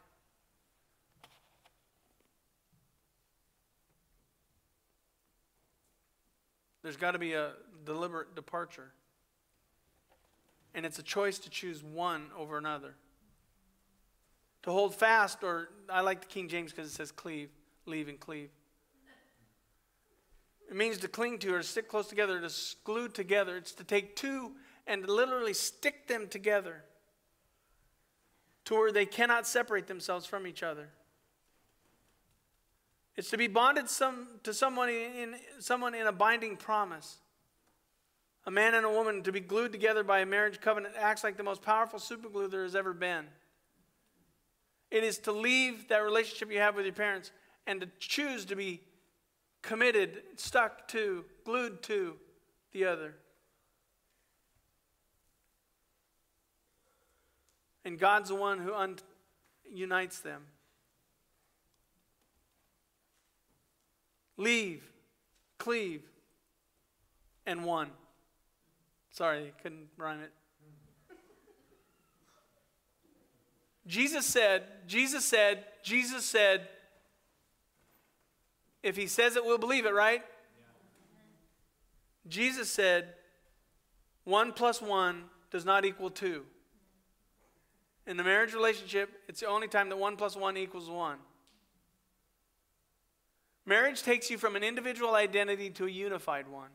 There's got to be a deliberate departure. And it's a choice to choose one over another. To hold fast, or I like the King James because it says cleave, leave and cleave. It means to cling to or stick close together, to glue together. It's to take two and literally stick them together to where they cannot separate themselves from each other. It's to be bonded some, to someone in, someone in a binding promise. A man and a woman to be glued together by a marriage covenant acts like the most powerful superglue there has ever been. It is to leave that relationship you have with your parents and to choose to be committed, stuck to, glued to the other. And God's the one who un- unites them. Leave, cleave, and one. Sorry, couldn't rhyme it. Jesus said, Jesus said, Jesus said, if he says it, we'll believe it, right? Jesus said, one plus one does not equal two. In the marriage relationship, it's the only time that one plus one equals one. Marriage takes you from an individual identity to a unified one.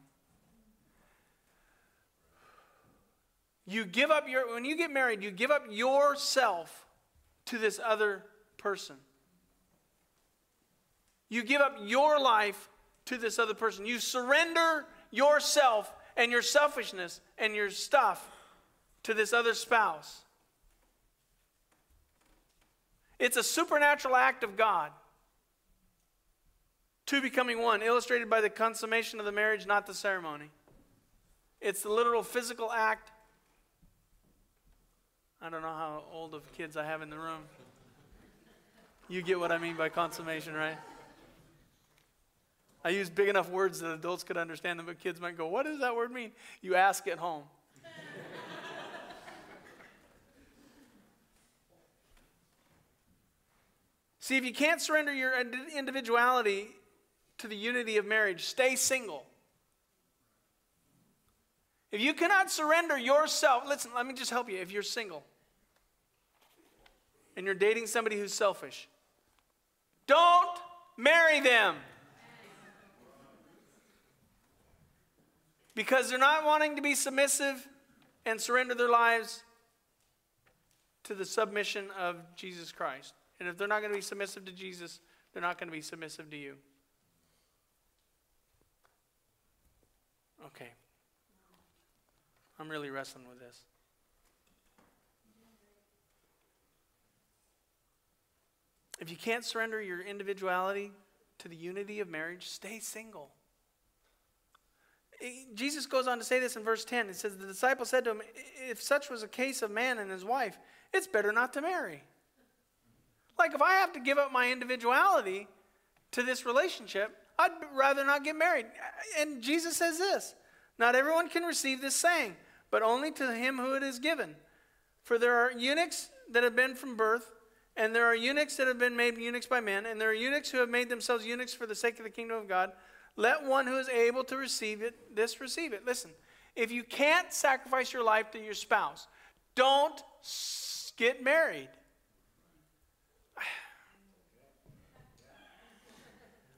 You give up your, when you get married, you give up yourself to this other person. You give up your life to this other person. You surrender yourself and your selfishness and your stuff to this other spouse. It's a supernatural act of God. Two becoming one, illustrated by the consummation of the marriage, not the ceremony. It's the literal physical act. I don't know how old of kids I have in the room. You get what I mean by consummation, right? I use big enough words that adults could understand them, but kids might go, What does that word mean? You ask at home. See, if you can't surrender your individuality to the unity of marriage, stay single. If you cannot surrender yourself, listen, let me just help you. If you're single and you're dating somebody who's selfish, don't marry them. because they're not wanting to be submissive and surrender their lives to the submission of Jesus Christ. And if they're not going to be submissive to Jesus, they're not going to be submissive to you. Okay. I'm really wrestling with this. If you can't surrender your individuality to the unity of marriage, stay single. Eh, Jesus goes on to say this in verse 10. It says, The disciple said to him, If such was a case of man and his wife, it's better not to marry. Like, if I have to give up my individuality to this relationship, I'd rather not get married. And Jesus says this Not everyone can receive this saying, but only to him who it is given. For there are eunuchs that have been from birth, and there are eunuchs that have been made eunuchs by men, and there are eunuchs who have made themselves eunuchs for the sake of the kingdom of God. Let one who is able to receive it, this receive it. Listen, if you can't sacrifice your life to your spouse, don't get married.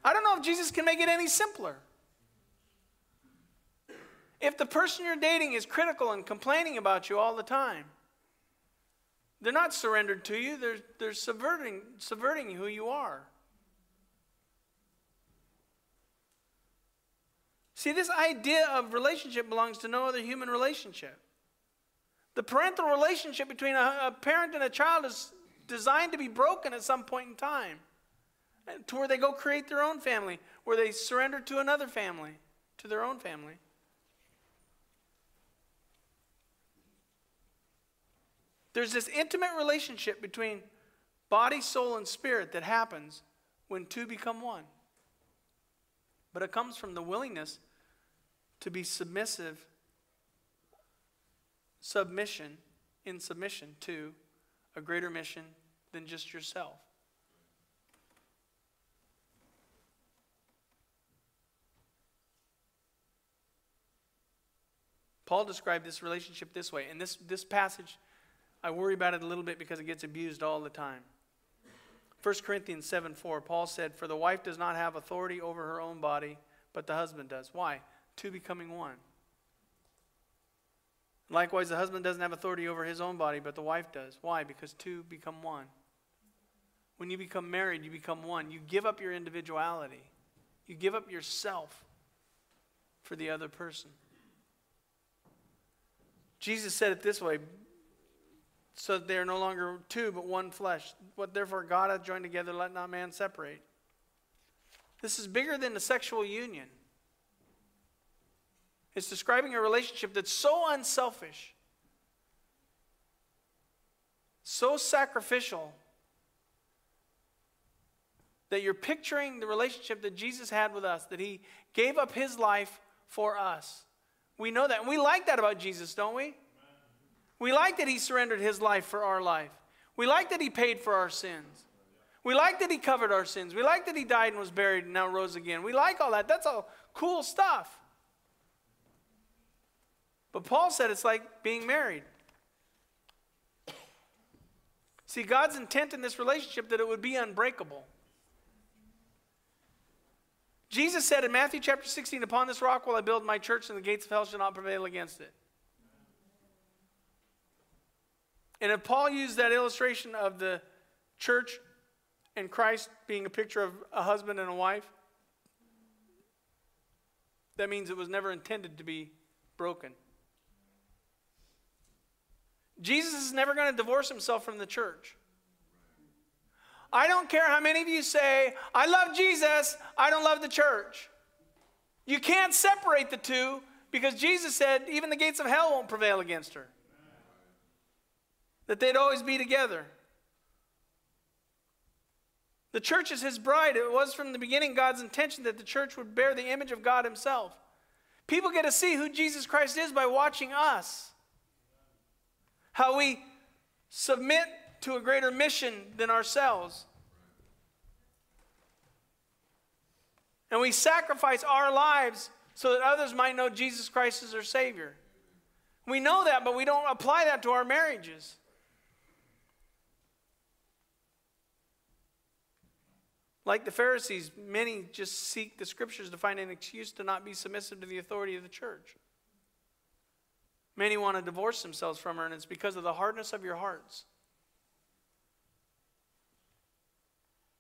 I don't know if Jesus can make it any simpler. If the person you're dating is critical and complaining about you all the time, They're not surrendered to you, they're, they're subverting, subverting who you are. See, this idea of relationship belongs to no other human relationship. The parental relationship between a, a parent and a child is designed to be broken at some point in time to where they go create their own family, where they surrender to another family, to their own family. There's this intimate relationship between body, soul, and spirit that happens when two become one. But it comes from the willingness to be submissive, submission, in submission to a greater mission than just yourself. Paul described this relationship this way. And this, this passage, I worry about it a little bit because it gets abused all the time. 1 Corinthians 7 4, Paul said, For the wife does not have authority over her own body, but the husband does. Why? Two becoming one. Likewise, the husband doesn't have authority over his own body, but the wife does. Why? Because two become one. When you become married, you become one. You give up your individuality, you give up yourself for the other person. Jesus said it this way so they are no longer two, but one flesh. What therefore God hath joined together, let not man separate. This is bigger than the sexual union. It's describing a relationship that's so unselfish, so sacrificial, that you're picturing the relationship that Jesus had with us, that he gave up his life for us. We know that. And we like that about Jesus, don't we? We like that he surrendered his life for our life. We like that he paid for our sins. We like that he covered our sins. We like that he died and was buried and now rose again. We like all that. That's all cool stuff. But Paul said it's like being married. See, God's intent in this relationship that it would be unbreakable. Jesus said in Matthew chapter 16, Upon this rock will I build my church, and the gates of hell shall not prevail against it. And if Paul used that illustration of the church and Christ being a picture of a husband and a wife, that means it was never intended to be broken. Jesus is never going to divorce himself from the church. I don't care how many of you say, I love Jesus, I don't love the church. You can't separate the two because Jesus said, even the gates of hell won't prevail against her. That they'd always be together. The church is his bride. It was from the beginning God's intention that the church would bear the image of God himself. People get to see who Jesus Christ is by watching us how we submit to a greater mission than ourselves. And we sacrifice our lives so that others might know Jesus Christ as their Savior. We know that, but we don't apply that to our marriages. Like the Pharisees, many just seek the scriptures to find an excuse to not be submissive to the authority of the church. Many want to divorce themselves from her, and it's because of the hardness of your hearts.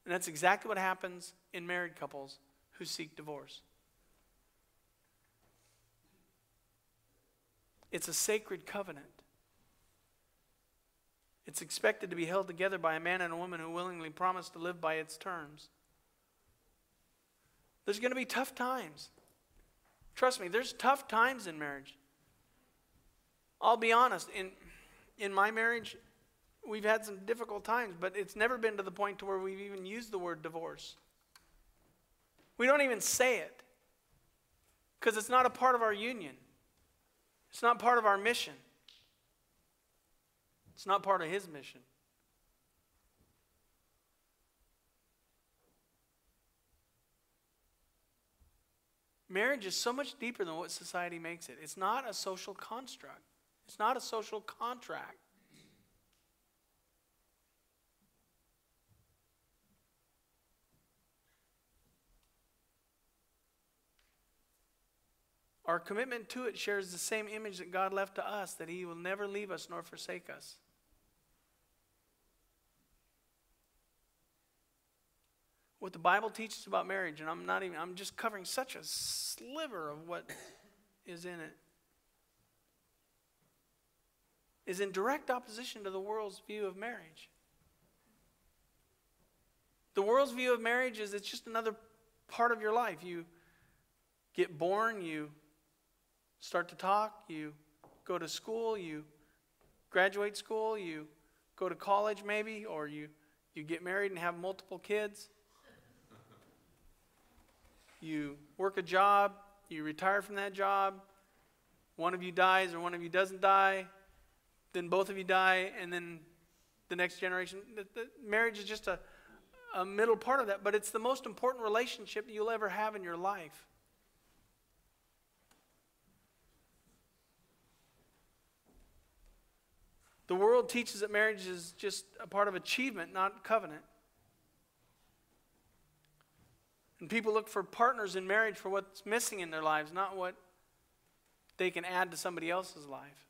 And that's exactly what happens in married couples who seek divorce. It's a sacred covenant. It's expected to be held together by a man and a woman who willingly promise to live by its terms. There's going to be tough times. Trust me, there's tough times in marriage. I'll be honest, in, in my marriage, we've had some difficult times, but it's never been to the point to where we've even used the word divorce. We don't even say it because it's not a part of our union. It's not part of our mission. It's not part of his mission. Marriage is so much deeper than what society makes it. It's not a social construct. It's not a social contract. Our commitment to it shares the same image that God left to us that He will never leave us nor forsake us. What the Bible teaches about marriage, and I'm not even, I'm just covering such a sliver of what is in it, is in direct opposition to the world's view of marriage. The world's view of marriage is it's just another part of your life. You get born, you start to talk, you go to school, you graduate school, you go to college maybe, or you, you get married and have multiple kids. You work a job, you retire from that job, one of you dies or one of you doesn't die, then both of you die, and then the next generation. The, the marriage is just a, a middle part of that, but it's the most important relationship you'll ever have in your life. The world teaches that marriage is just a part of achievement, not covenant. And people look for partners in marriage for what's missing in their lives, not what they can add to somebody else's life.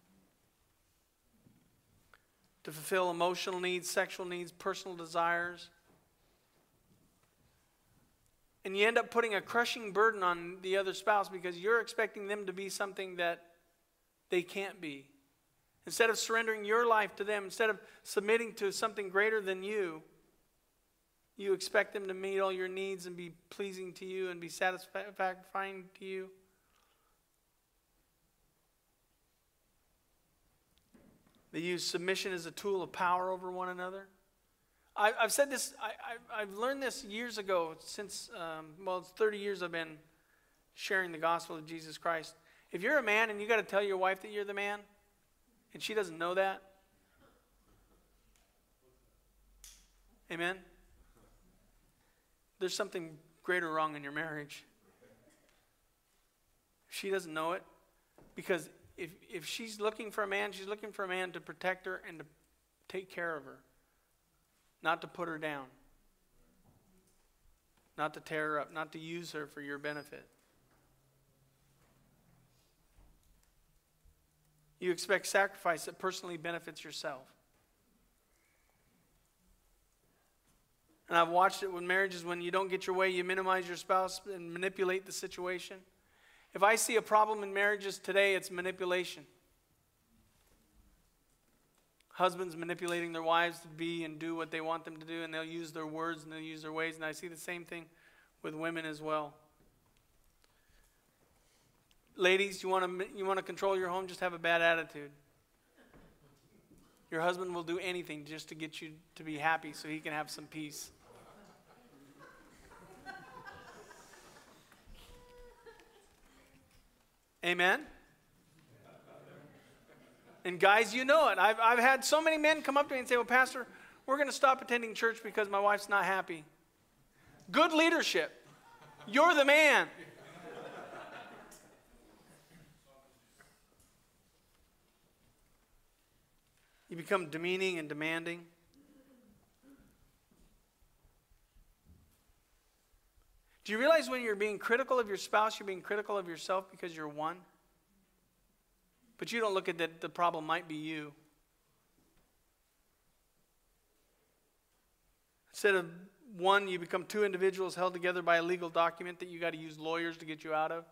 To fulfill emotional needs, sexual needs, personal desires. And you end up putting a crushing burden on the other spouse because you're expecting them to be something that they can't be. Instead of surrendering your life to them, instead of submitting to something greater than you, you expect them to meet all your needs and be pleasing to you and be satisfying to you. They use submission as a tool of power over one another. I, have said this, I, have learned this years ago, since, um, well, it's 30 years I've been sharing the gospel of Jesus Christ. If you're a man and you got to tell your wife that you're the man, and she doesn't know that? Amen? There's something greater wrong in your marriage. She doesn't know it. Because if, if she's looking for a man, she's looking for a man to protect her and to take care of her, not to put her down, not to tear her up, not to use her for your benefit. You expect sacrifice that personally benefits yourself. And I've watched it with marriages when you don't get your way, you minimize your spouse and manipulate the situation. If I see a problem in marriages today, it's manipulation. Husbands manipulating their wives to be and do what they want them to do, and they'll use their words and they'll use their ways. And I see the same thing with women as well. Ladies, you want to you want to control your home, just have a bad attitude. Your husband will do anything just to get you to be happy so he can have some peace. Amen? And guys, you know it. I've, I've had so many men come up to me and say, Well, Pastor, we're going to stop attending church because my wife's not happy. Good leadership. You're the man. You become demeaning and demanding. Do you realize when you're being critical of your spouse, you're being critical of yourself because you're one? But you don't look at that the problem might be you. Instead of one, you become two individuals held together by a legal document that you got to use lawyers to get you out of.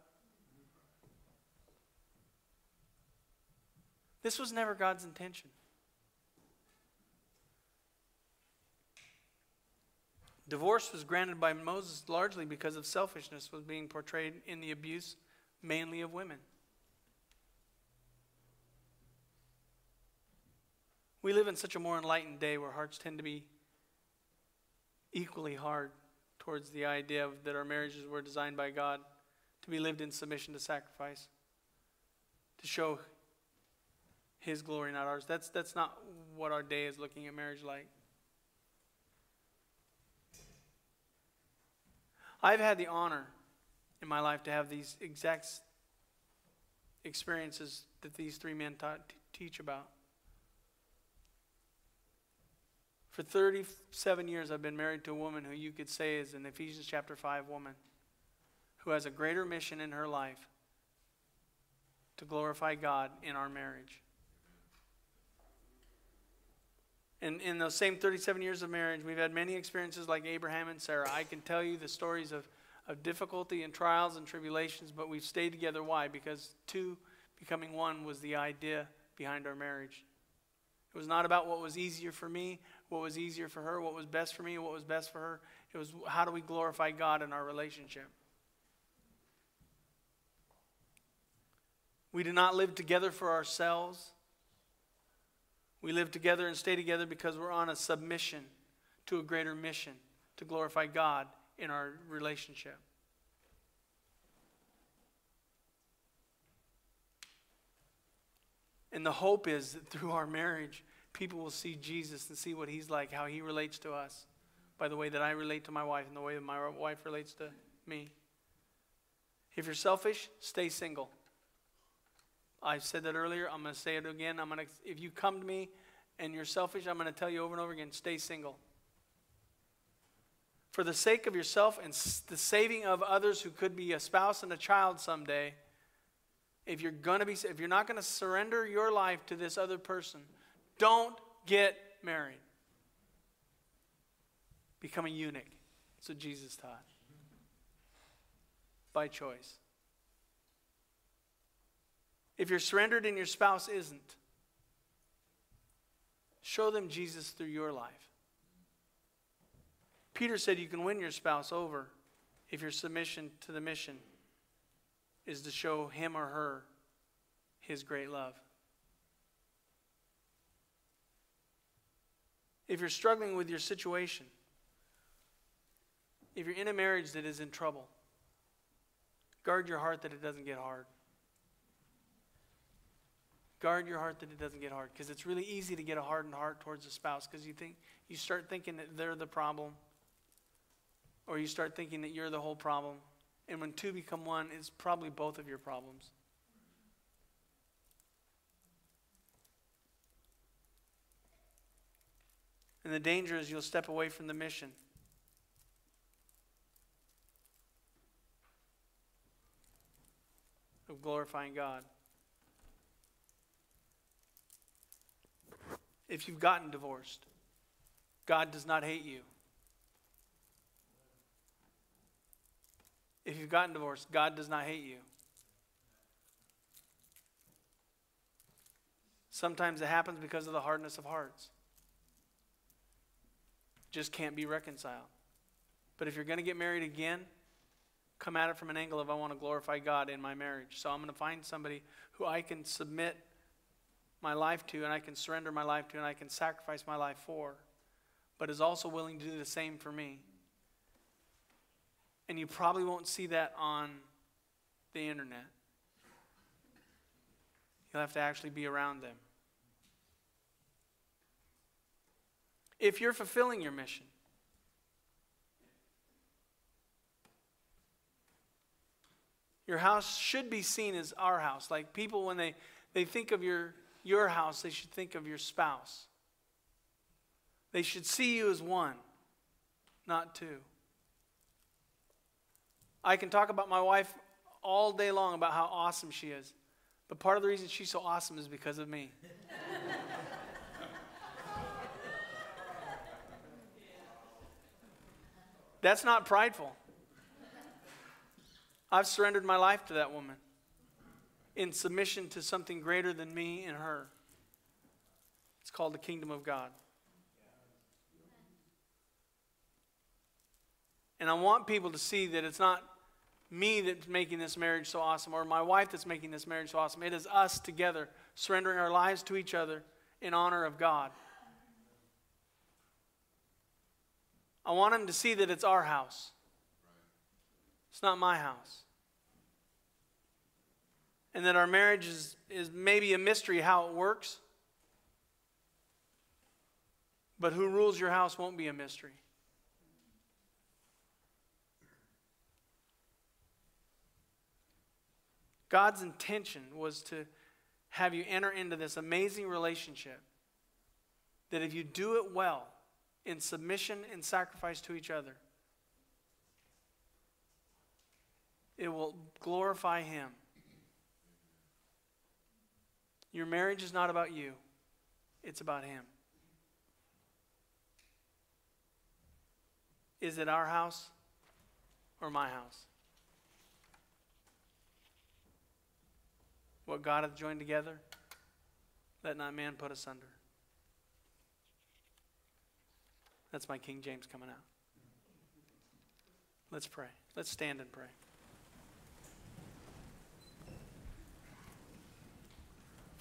This was never God's intention. Divorce was granted by Moses largely because of selfishness was being portrayed in the abuse mainly of women. We live in such a more enlightened day where hearts tend to be equally hard towards the idea of, that our marriages were designed by God to be lived in submission to sacrifice, to show His glory, not ours. That's, that's not what our day is looking at marriage like. I've had the honor in my life to have these exact experiences that these three men taught, teach about. For 37 years, I've been married to a woman who you could say is an Ephesians chapter 5 woman who has a greater mission in her life to glorify God in our marriage. And in those same 37 years of marriage, we've had many experiences like Abraham and Sarah. I can tell you the stories of, of difficulty and trials and tribulations, but we've stayed together. Why? Because two becoming one was the idea behind our marriage. It was not about what was easier for me, what was easier for her, what was best for me, what was best for her. It was how do we glorify God in our relationship. We do not live together for ourselves. We live together and stay together because we're on a submission to a greater mission to glorify God in our relationship. And the hope is that through our marriage, people will see Jesus and see what he's like, how he relates to us, by the way that I relate to my wife and the way that my wife relates to me. If you're selfish, stay single. I said that earlier. I'm going to say it again. I'm going to, if you come to me and you're selfish, I'm going to tell you over and over again stay single. For the sake of yourself and the saving of others who could be a spouse and a child someday, if you're going to be if you're not going to surrender your life to this other person, don't get married. Become a eunuch. That's what Jesus taught. By choice. If you're surrendered and your spouse isn't, show them Jesus through your life. Peter said you can win your spouse over if your submission to the mission is to show him or her his great love. If you're struggling with your situation, if you're in a marriage that is in trouble, guard your heart that it doesn't get hard. Guard your heart that it doesn't get hard because it's really easy to get a hardened heart towards a spouse because you think you start thinking that they're the problem or you start thinking that you're the whole problem. And when two become one, it's probably both of your problems. And the danger is you'll step away from the mission. Of glorifying God. If you've gotten divorced. God does not hate you. If you've gotten divorced, God does not hate you. Sometimes it happens because of the hardness of hearts. Just can't be reconciled. But if you're going to get married again, come at it from an angle of I want to glorify God in my marriage. So I'm going to find somebody who I can submit my life to, and I can surrender my life to, and I can sacrifice my life for, but is also willing to do the same for me. And you probably won't see that on the internet. You'll have to actually be around them. If you're fulfilling your mission, your house should be seen as our house. Like people, when they, they think of your your house, they should think of your spouse. They should see you as one, not two. I can talk about my wife all day long about how awesome she is, but part of the reason she's so awesome is because of me. That's not prideful. I've surrendered my life to that woman in submission to something greater than me and her. It's called the kingdom of God. And I want people to see that it's not me that's making this marriage so awesome or my wife that's making this marriage so awesome. It is us together surrendering our lives to each other in honor of God. I want them to see that it's our house. It's not my house and that our marriage is, is maybe a mystery how it works. But who rules your house won't be a mystery. God's intention was to have you enter into this amazing relationship that if you do it well, in submission and sacrifice to each other, it will glorify Him. Your marriage is not about you, it's about Him. Is it our house or my house? What God hath joined together, let not man put asunder. That's my King James coming out. Let's pray. Let's stand and pray.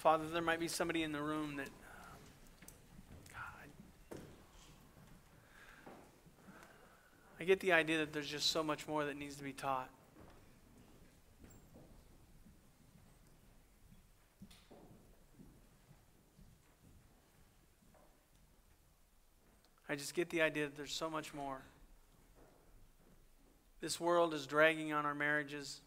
Father, there might be somebody in the room that um, God, I get the idea that there's just so much more that needs to be taught. I just get the idea that there's so much more. This world is dragging on our marriages.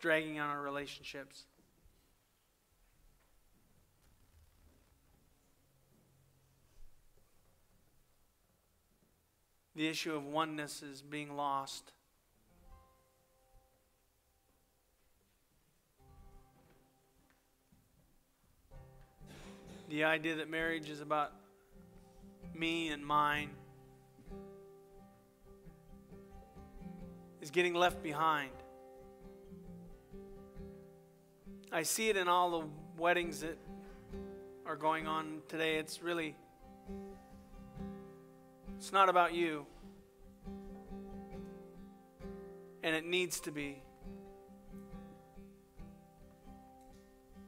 Dragging on our relationships. The issue of oneness is being lost. The idea that marriage is about me and mine is getting left behind. I see it in all the weddings that are going on today. It's really, it's not about you. And it needs to be.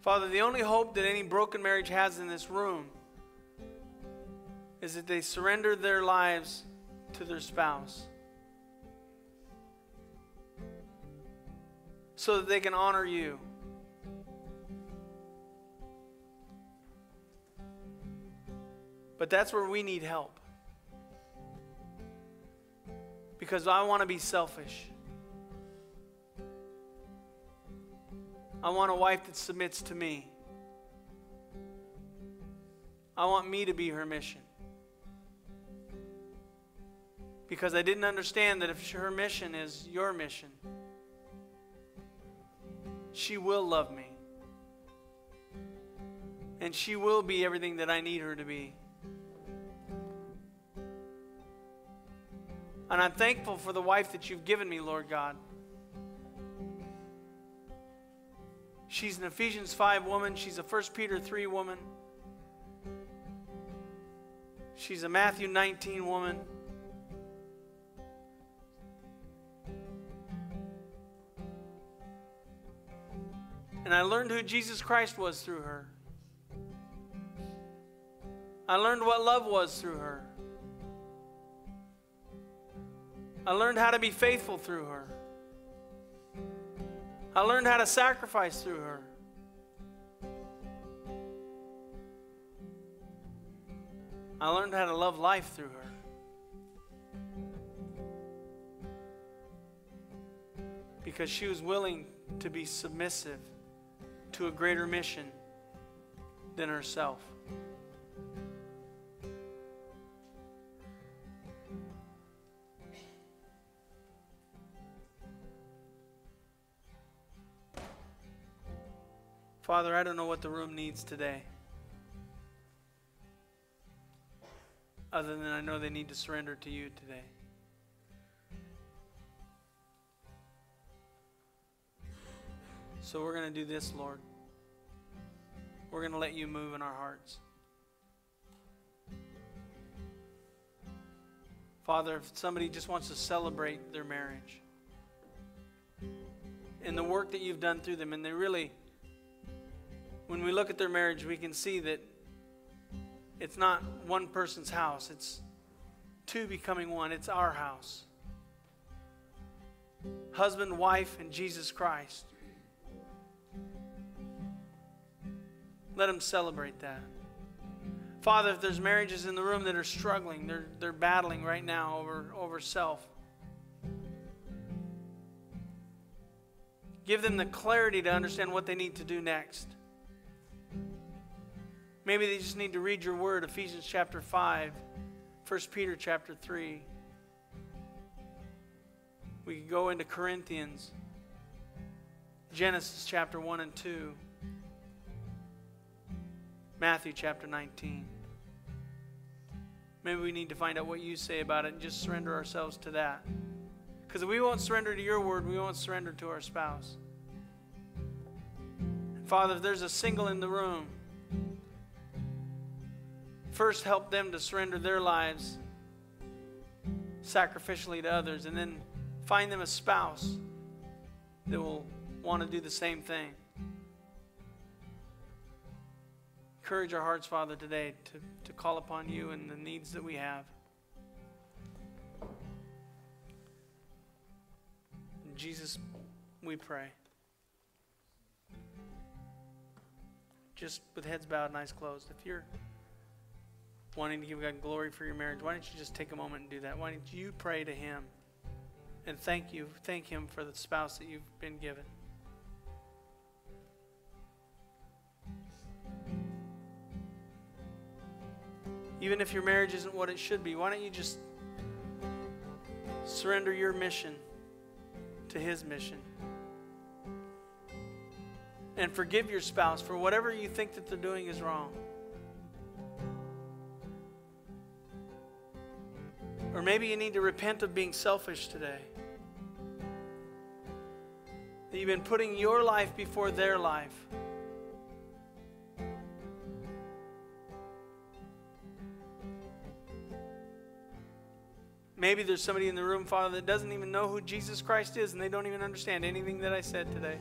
Father, the only hope that any broken marriage has in this room is that they surrender their lives to their spouse so that they can honor you. But that's where we need help. Because I want to be selfish. I want a wife that submits to me. I want me to be her mission. Because I didn't understand that if her mission is your mission, she will love me. And she will be everything that I need her to be. And I'm thankful for the wife that you've given me, Lord God. She's an Ephesians 5 woman. She's a 1 Peter 3 woman. She's a Matthew 19 woman. And I learned who Jesus Christ was through her. I learned what love was through her. I learned how to be faithful through her. I learned how to sacrifice through her. I learned how to love life through her. Because she was willing to be submissive to a greater mission than herself. Father, I don't know what the room needs today. Other than I know they need to surrender to you today. So we're going to do this, Lord. We're going to let you move in our hearts. Father, if somebody just wants to celebrate their marriage and the work that you've done through them, and they really when we look at their marriage, we can see that it's not one person's house, it's two becoming one. It's our house. Husband, wife, and Jesus Christ. Let them celebrate that. Father, if there's marriages in the room that are struggling, they're, they're battling right now over, over self. Give them the clarity to understand what they need to do next. Maybe they just need to read your word, Ephesians chapter 5, 1 Peter chapter 3. We could go into Corinthians, Genesis chapter 1 and 2, Matthew chapter 19. Maybe we need to find out what you say about it and just surrender ourselves to that. Because if we won't surrender to your word, we won't surrender to our spouse. Father, if there's a single in the room, first help them to surrender their lives sacrificially to others, and then find them a spouse that will want to do the same thing. Encourage our hearts, Father, today to, to call upon you and the needs that we have. Jesus, we pray. Just with heads bowed and eyes closed. If you're wanting to give God glory for your marriage, why don't you just take a moment and do that? Why don't you pray to Him and thank you, thank Him for the spouse that you've been given. Even if your marriage isn't what it should be, why don't you just surrender your mission to His mission? And forgive your spouse for whatever you think that they're doing is wrong. Maybe you need to repent of being selfish today. That you've been putting your life before their life. Maybe there's somebody in the room, Father, that doesn't even know who Jesus Christ is and they don't even understand anything that I said today.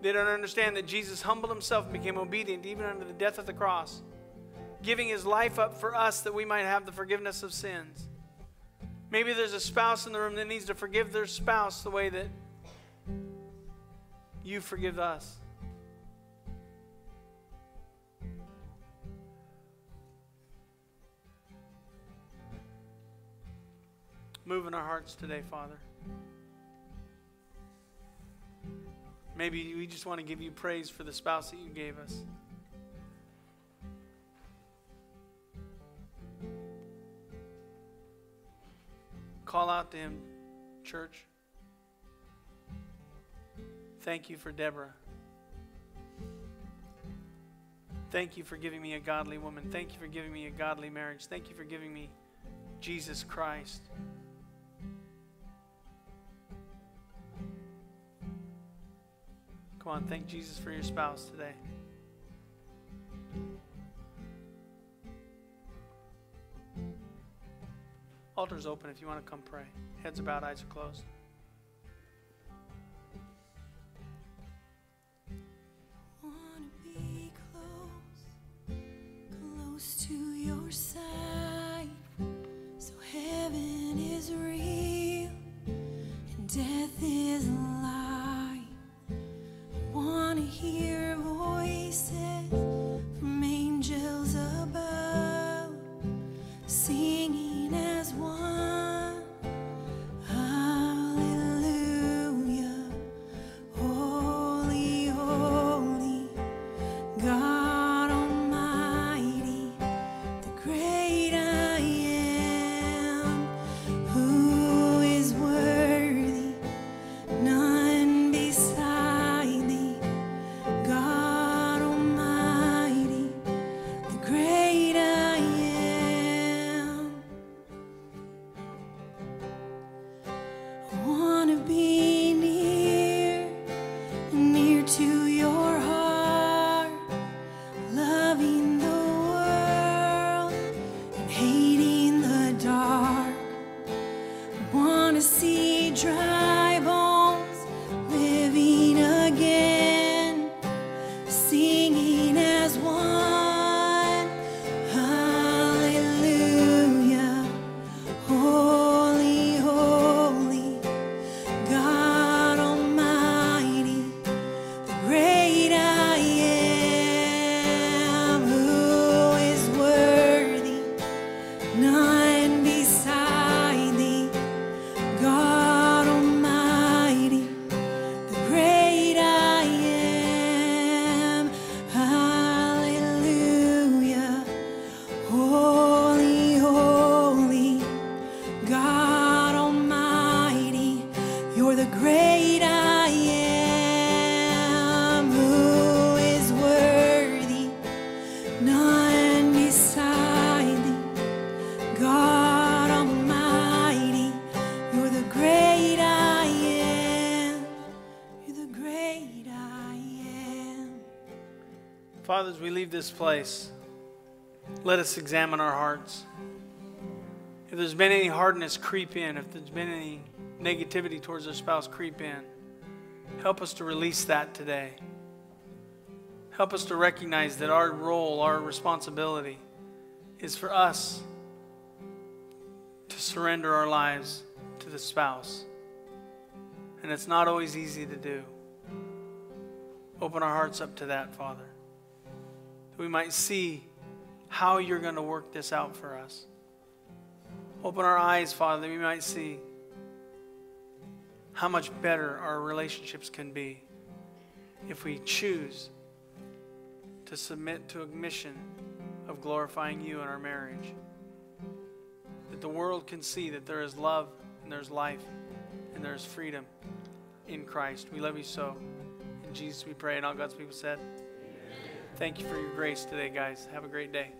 They don't understand that Jesus humbled himself and became obedient even unto the death of the cross, giving his life up for us that we might have the forgiveness of sins. Maybe there's a spouse in the room that needs to forgive their spouse the way that you forgive us. Move in our hearts today, Father. Maybe we just want to give you praise for the spouse that you gave us. Call out to him, church. Thank you for Deborah. Thank you for giving me a godly woman. Thank you for giving me a godly marriage. Thank you for giving me Jesus Christ. Come on, thank Jesus for your spouse today. Altar's open if you want to come pray. Heads bowed, eyes are closed. Close, close to your side. So heaven is real and death is lie. I wanna hear voices from angels above, singing as one. Hallelujah. Holy, holy, God Almighty, the great Father, as we leave this place, let us examine our hearts. If there's been any hardness creep in, if there's been any negativity towards our spouse creep in, help us to release that today. Help us to recognize that our role, our responsibility is for us to surrender our lives to the spouse. And it's not always easy to do. Open our hearts up to that, Father. That we might see how you're going to work this out for us. Open our eyes, Father, that we might see how much better our relationships can be if we choose to submit to a mission of glorifying you in our marriage. That the world can see that there is love and there's life and there's freedom in Christ. We love you so. In Jesus we pray. And all God's people said, Thank you for your grace today, guys. Have a great day.